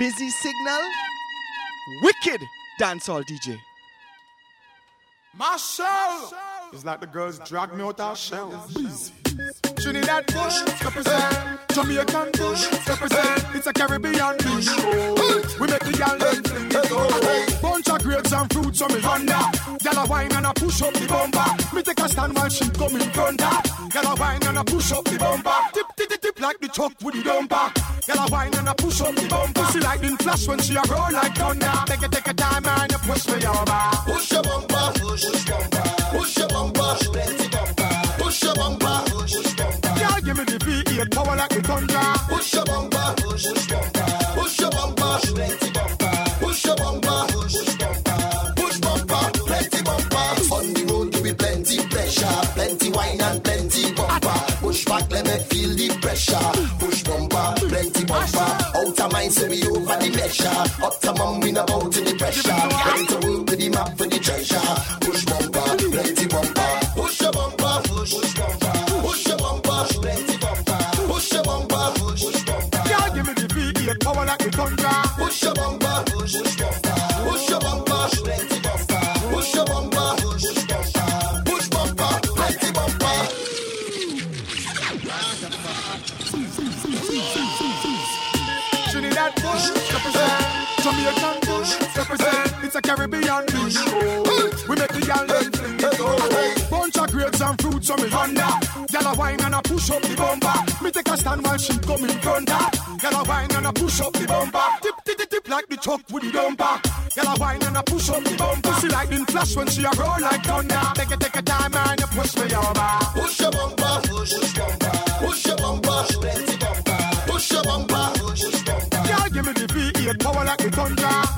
Busy signal. Wicked dancehall DJ. Marshall. It's like the girls drag me out our shell. Trinidad bush, represent. Jamaican bush, represent. It's a Caribbean bush. We make the gal them fling it up. Bunch of grapes and fruits so me under. Gal a wine and a push up the bumper. Me take a stand while she come in her. Gal a wine and a push up the bumper. Tip tip tip tip like the truck with the dumper. Gal a wine and a push up the bumper. She lightning flash when she a roll like thunder. Take it take a time and you push me over. Push your bumper, push your bumper, push your bumper, plenty bumper, push your bumper, push your bumper. The power like the thunder. Push your bumper, push bumper, push your bumper, plenty bumper, push your bumper, push bumper, push bumper, plenty bumper. On the road give me plenty pressure, plenty wine and plenty bumper. Push back, let me feel the pressure. Push bumper, plenty bumper. Out of mind, say we over the measure. Up to mum, we not out to the pressure. Ready to flash when she a roll like thunder. Make you take a time and you push me over. Push your bumper, push your bumper, push your bumper, push your bumper, push your bumper. Girl, give me the V8 power like the thunder.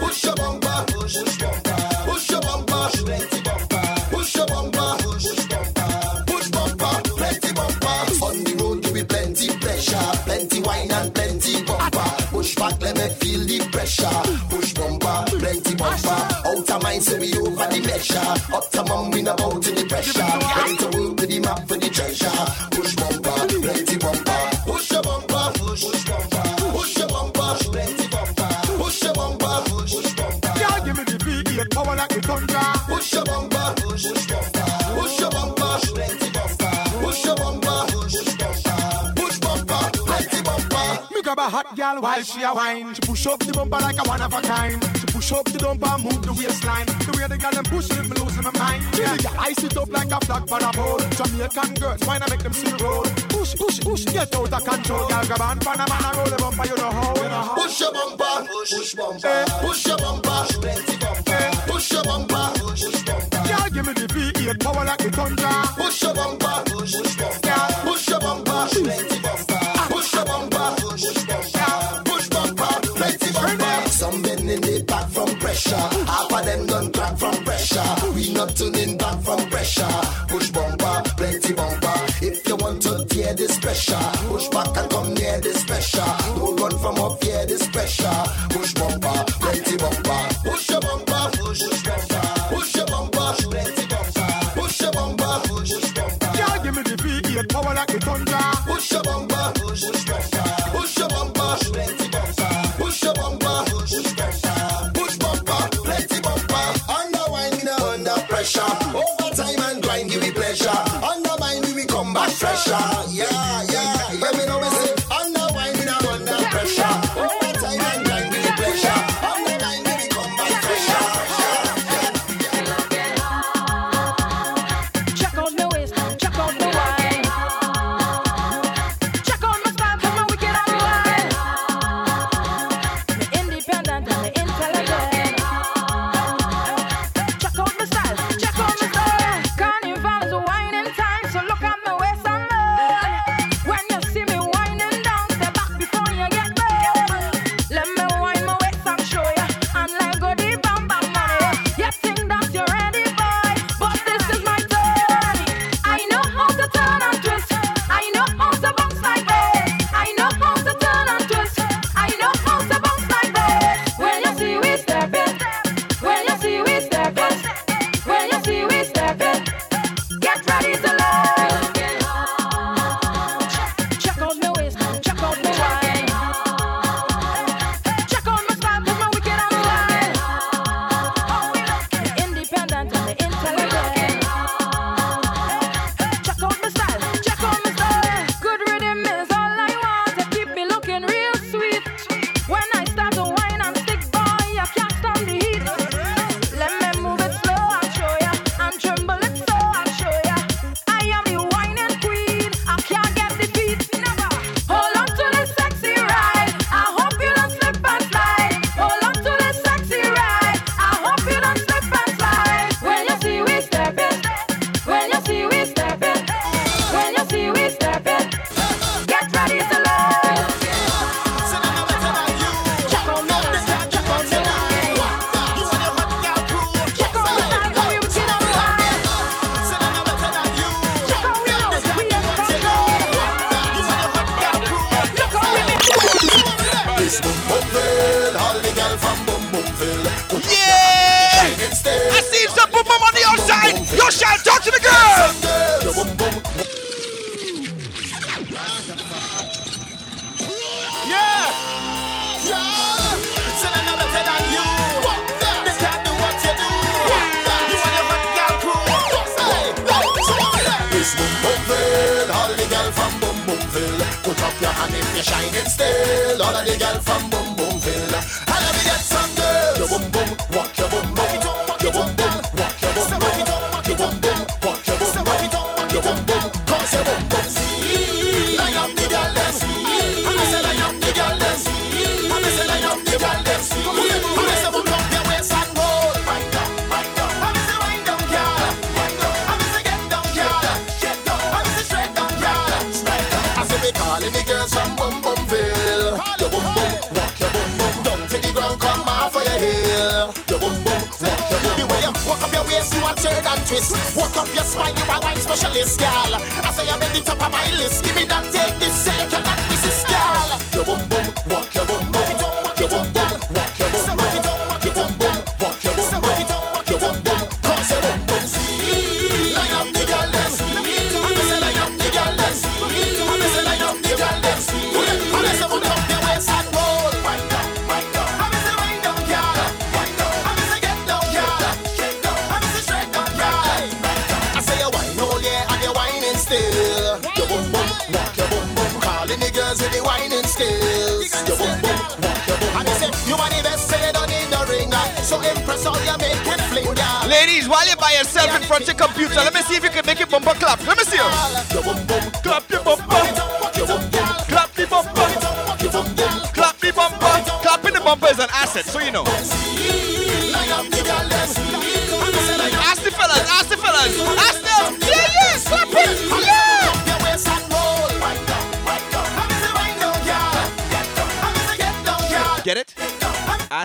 so we over the measure. Optimum, we know about the pressure. Ready to work with the map for the treasure. Push bumper, plenty bumper. Push your bumper, push, push bumper. Push your bumper, plenty bumper. Push your bumper, push, push bumper. Yeah, give me the big, the power like the thunder. Push your bumper, push, push bumper. Push your bumper, plenty bumper. Push your bumper, push bumper. Push bumper, plenty bumper. Me grab a hot girl while she a wine. She push up the bumper like a one of a kind. Push up the dumper, move the waistline. The way the girl them push it, me losing my mind. Yeah, I sit up like a flag on a pole. Jamaican girls, why not make them see the road? Push, push, push, get out of control. Girl, grab on, pan a man, roll the bumper, you know how. Push your bumper, push eh. your bumper, push your bumper, eh. push your bumper, push bumper. Girl, give me the V8 power like the thunder. Push your bumper, push your bumper. Yeah. pressure. Half of them done crack from pressure. We not tuning back from pressure. Push bumper, plenty bumper. If you want to tear this pressure, push back and come near this pressure. Don't run from up here, this pressure. Push bumper, bumper is an asset, so you know.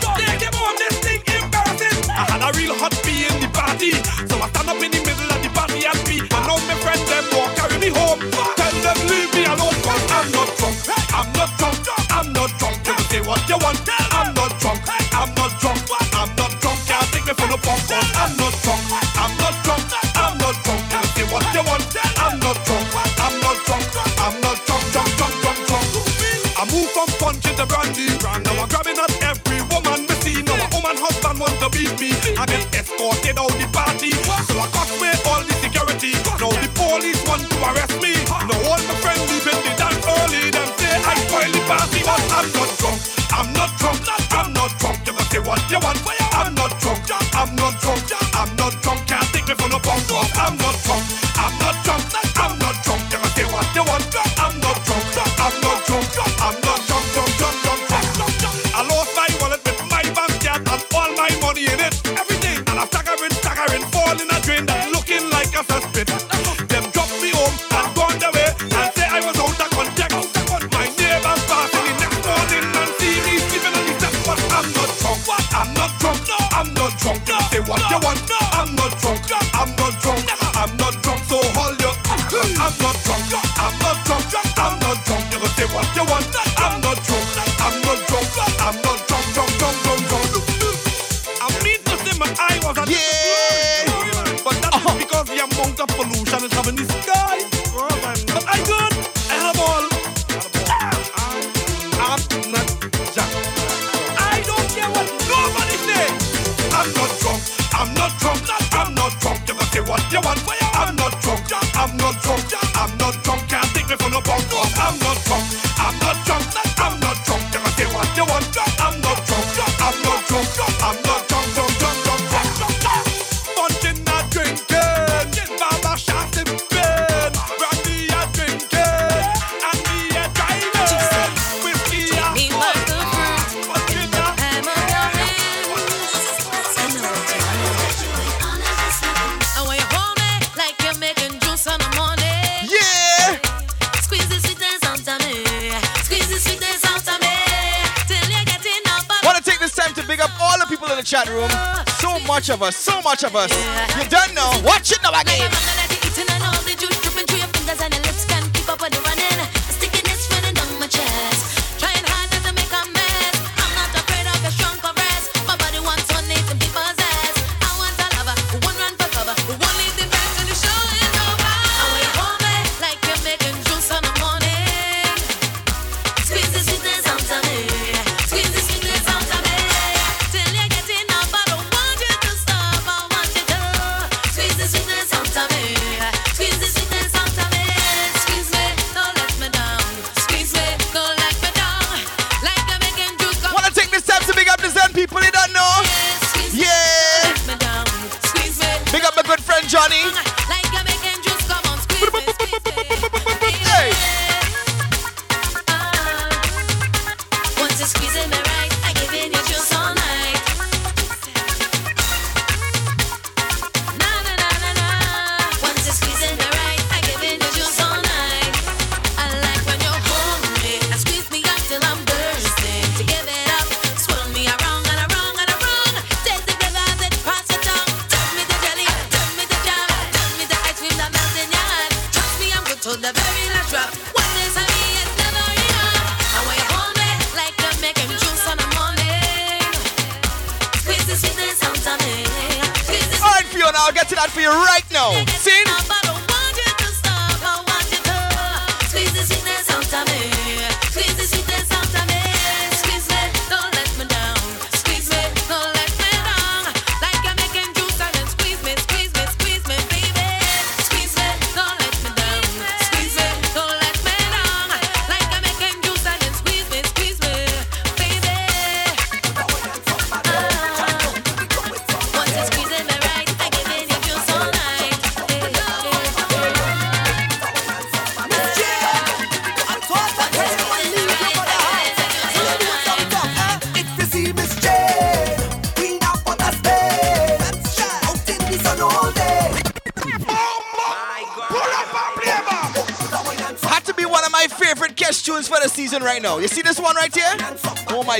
talking. They came on this thing embarrassing. I had a real hot pee in the party. So I stand up in the middle of the party and pee. And now my friends them walk carry me home. escorted out the party. So I cut away all the security. Now the police want to arrest me. Now all my friends leaving the dance early. Them say I spoil the party, but I'm not. forte abraço.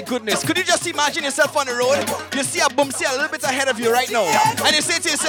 my goodness. Could you just imagine yourself on the road? You see a bum see a little bit ahead of you right now. And you say to yourself,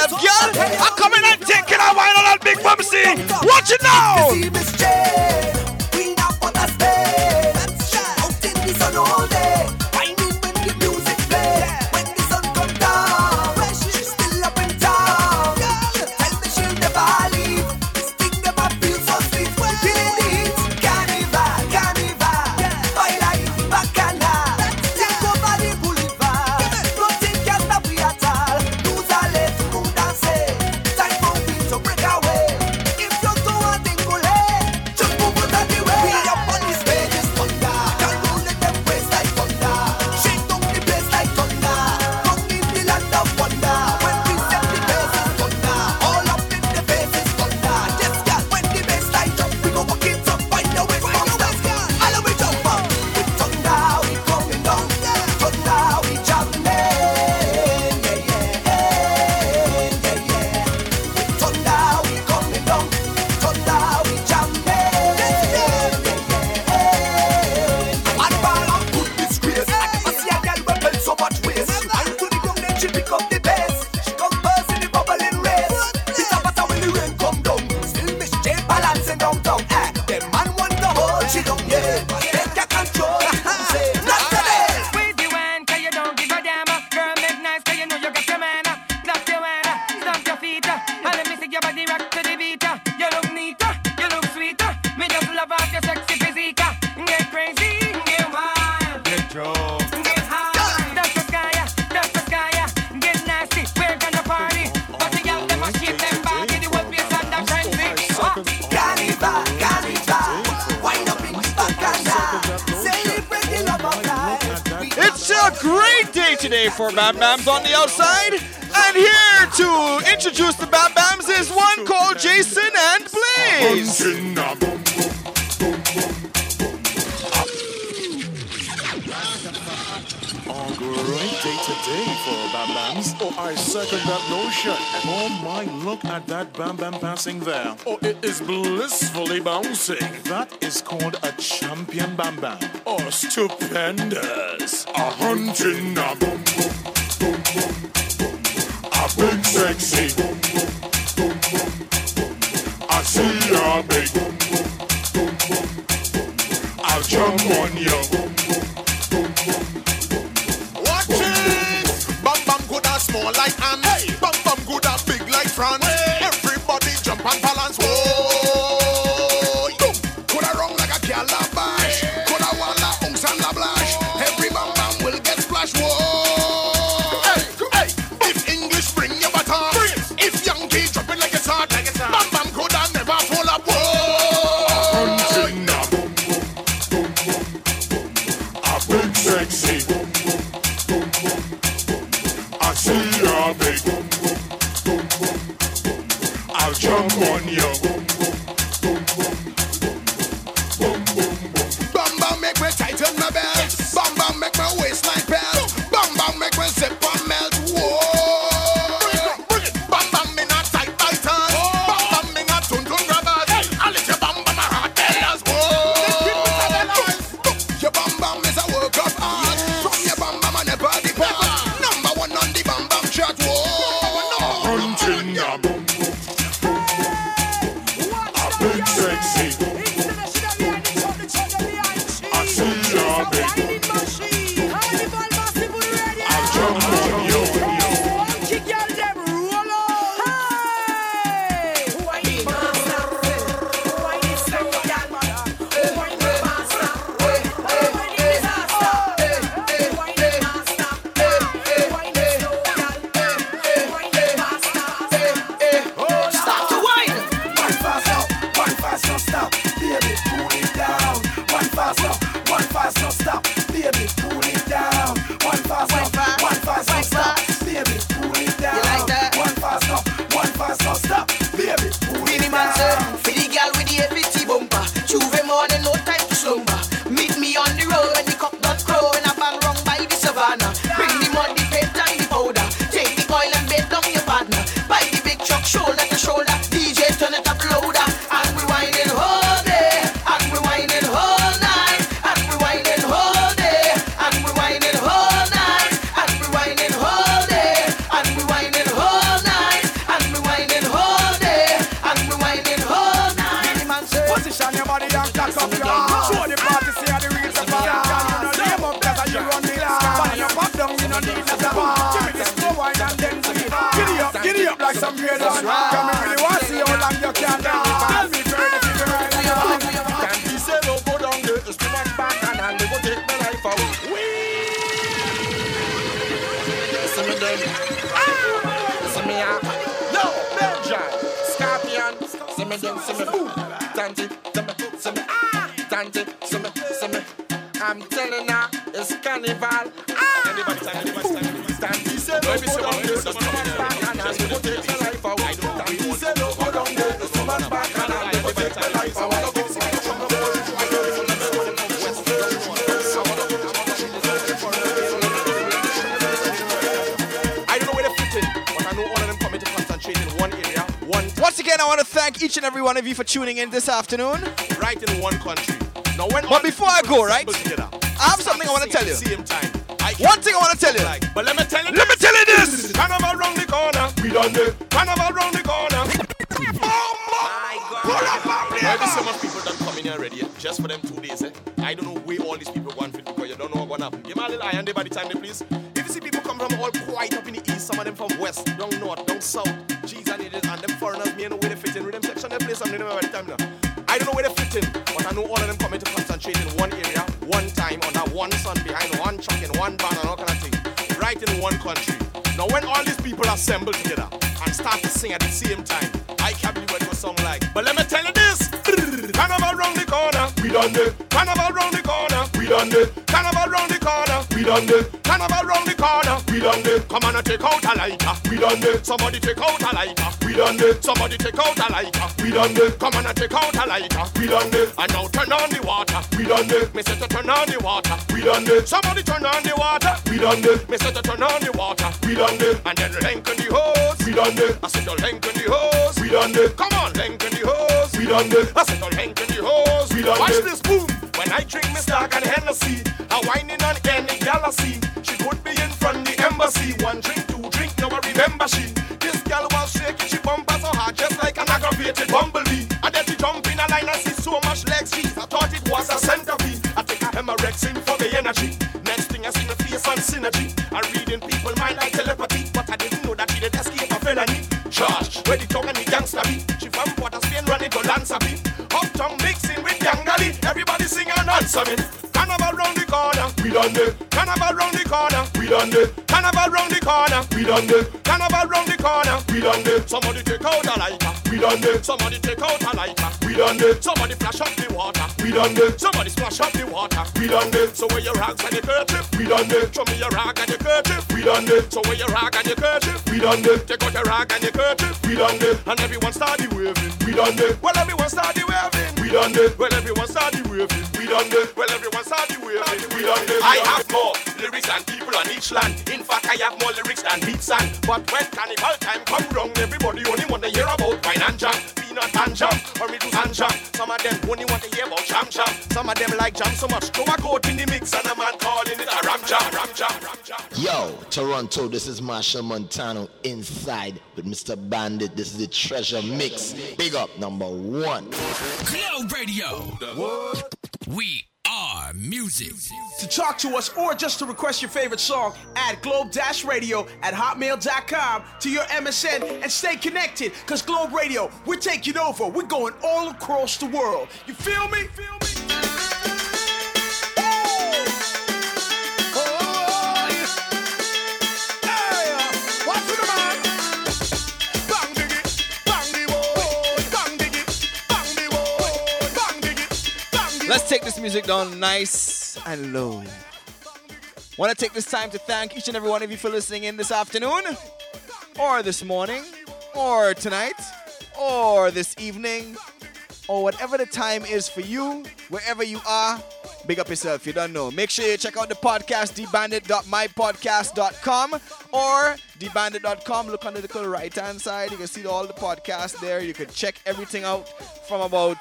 more Bam Bams on the outside. And here to introduce the Bam Bams is one called Jason and Blaze. Great day today for Bam Bams. Oh, I second that notion. Oh my, look at that Bam Bam passing there. Oh, it is blissfully bouncing. That is called a champion Bam Bam. Oh, stupendous. A hunting a boom. I've been sexy. Me then, see me. Tanti, see me, see me. Ah, Tanti, see me, see me. I'm telling ya, it's carnival. Each and every one of you for tuning in this afternoon. right in one country. Now when But before I go, right, together, I have something I want to tell you. Same time. One thing I want to tell you. But let me tell you Let me tell you this. Carnival round the corner. We done there. Carnival round the corner. Pull up and play. Maybe so much people done come in here already, just for them two days. Eh? I don't know where all these people want fit because you don't know what's gonna happen. Give me a little eye on there by the time they please. If you see people come from all quite up in the east, some of them from west, down north, down south, G's and it them section, they play something by time now. I don't know where they fit in, but I know all of them coming to concentrate in one area, one time, under one sun, behind one truck, in one van, and all kind of thing. Right in one country. Now when all these people assemble together and start to sing at the same time, I can't believe what it was song like. But let me tell you this. Carnival round the corner, we done it. Carnival round the corner, we done it. Carnival round the corner, we done it. Carnival round the corner, we done it. Come on and take out a lighter, we done it. Somebody take out a lighter, we done it. Somebody take out a lighter, we done it. Come on and take out a lighter, we done it. And now turn on the water, we done it. Me say to turn on the water, we done it. Somebody turn on the water, we done it. Me say to turn on the water, we done it. And then lengthen the hose, we done it. I said to lengthen the hose, we done it. Come on, lengthen the hose, we done it. I said to lengthen the hose, we done it. Watch this boom. When I drink me Stag and Hennessy, I whining on any galaxy. She put me in front the embassy. One drink, two drink, now I remember she. This girl was shaking, she bumper so hard, just like an aggravated bumblebee. I then she jump in a line and see so much leg cheese. I thought it was a centipede. I take a Hemerex in for the energy. Next thing I see the face on synergy. I reading people mind like telepathy, but I didn't know that she did escape a felony. Charge, where the tongue and the gangster be. She from Port of Spain running to Lanzabi. Uptown mixing with Yangali. Everybody sing and answer me. Carnival round corner, we done it. Carnival round the corner, we done it. Carnival round the corner, we done it. Carnival round the corner, we done it. Somebody take out a lighter, we done it. Somebody take out a lighter, we done it. Somebody flash up the water, we done it. Somebody splash up the water, we done it. So where your rags and your kerchief, we done it. Show me your rag and your kerchief, we done it. So where your rag and your kerchief, we done it. Take out your rag and your kerchief, we done it. And everyone start the waving, we done it. Well, everyone start the waving, we done it. Well, everyone start the waving, we done it. Well, everyone start the waving, we done it. I have more lyrics than people on each land. In fact, I have more lyrics than beats and. But when carnival time come round, everybody only want to hear about wine and jam, peanut and jam, or me do and jam. Some of them only want to hear about jam jam. Some of them like jam so much, throw a coat in the mix and a man calling it a ram jam. Yo, Toronto, this is Machel Montano inside with Mr. Bandit. This is the Treasure Mix. Big up number one. Globe Radio. We music. To talk to us or just to request your favorite song, add globe radio at hotmail.com to your MSN and stay connected. Cause Globe Radio, we're taking over. We're going all across the world. You feel me? Feel me? Take this music down nice and low. Want to take this time to thank each and every one of you for listening in this afternoon, or this morning, or tonight, or this evening, or whatever the time is for you, wherever you are. Big up yourself, you don't know. Make sure you check out the podcast, debandit.mypodcast.com or debandit.com. Look on the little right hand side. You can see all the podcasts there. You can check everything out from about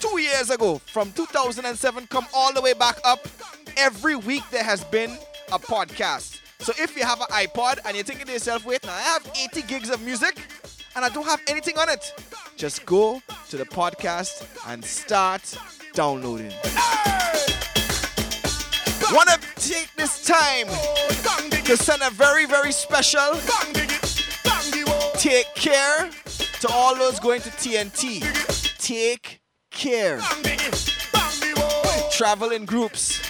two years ago, from 2007, come all the way back up. Every week there has been a podcast. So if you have an iPod and you're thinking to yourself, wait, now I have 80 gigs of music and I don't have anything on it, just go to the podcast and start downloading. Want to take this time to send a very, very special take care to all those going to TNT. Take care. Travel in groups.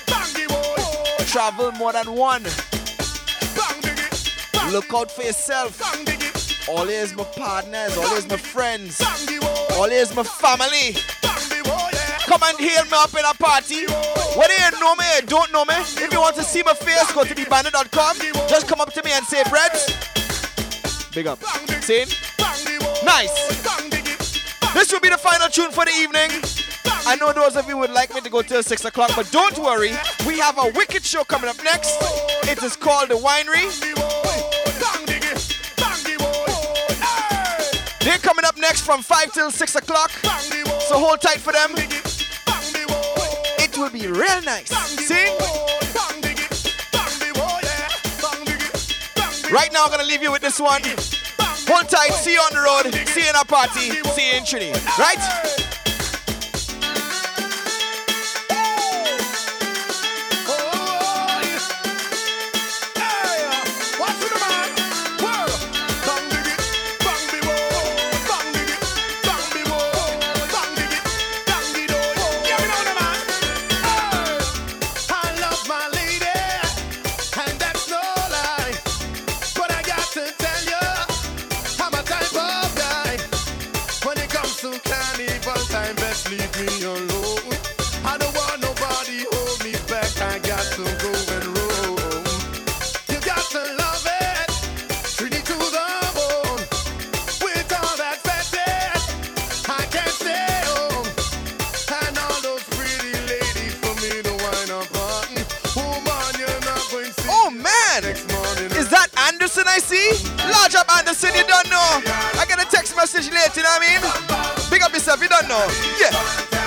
Travel more than one. Look out for yourself. Always my partners, always my friends, always my family. Come and hail me up in a party. Whether you know me or don't know me, if you want to see my face, go to thebandit.com. Just come up to me and say, Brett. Big up. See? Nice. This will be the final tune for the evening. I know those of you would like me to go till 6 o'clock, but don't worry. We have a wicked show coming up next. It is called The Winery. They're coming up next from 5 till 6 o'clock. So hold tight for them. It will be real nice. See? Right now, I'm to leave you with this one. Hold time, See you on the road. See you in a party. See you in Trinity. Right? Up you don't know. I get a text message later, you know what I mean? Big up yourself, you don't know. Yeah.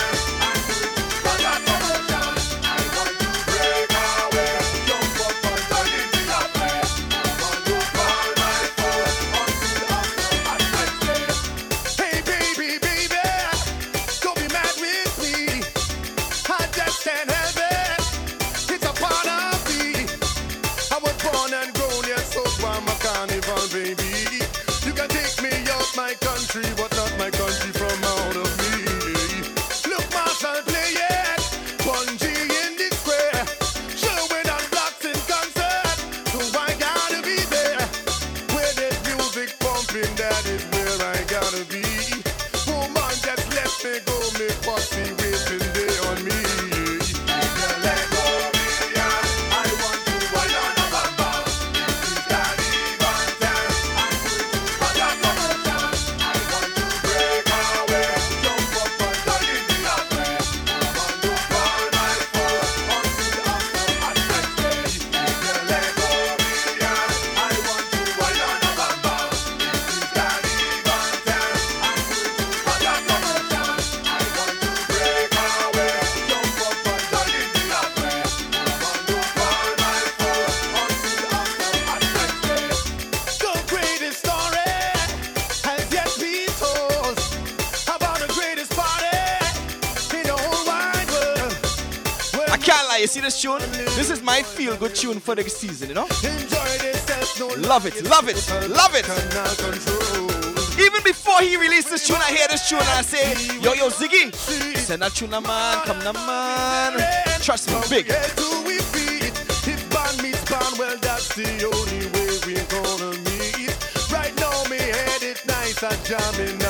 Tune? This is my feel good tune for the season, you know? Love it, love it, love it. Even before he released this tune, I hear this tune and I say, Yo, yo, Ziggy, send that tune, a man, come na man. Trust me, big. If band meets band, well, that's the only way we're gonna meet. Right now, me head it nice, I'm jamming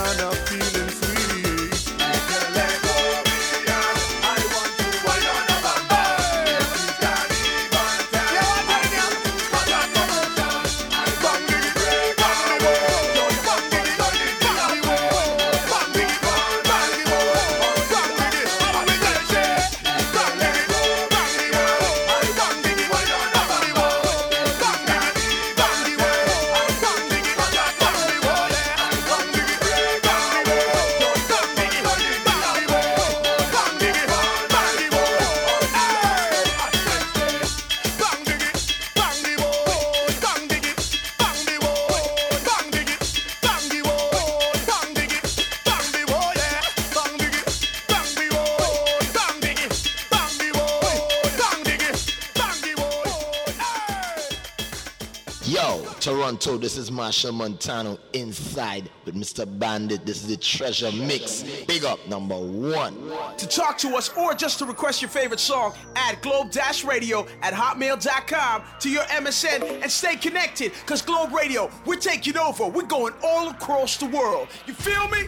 Machel Montano inside with Mr. Bandit. This is the treasure mix. Big up number one. To talk to us or just to request your favorite song, add Globe Radio at hotmail.com to your MSN and stay connected because Globe Radio, we're taking over. We're going all across the world. You? Feel me?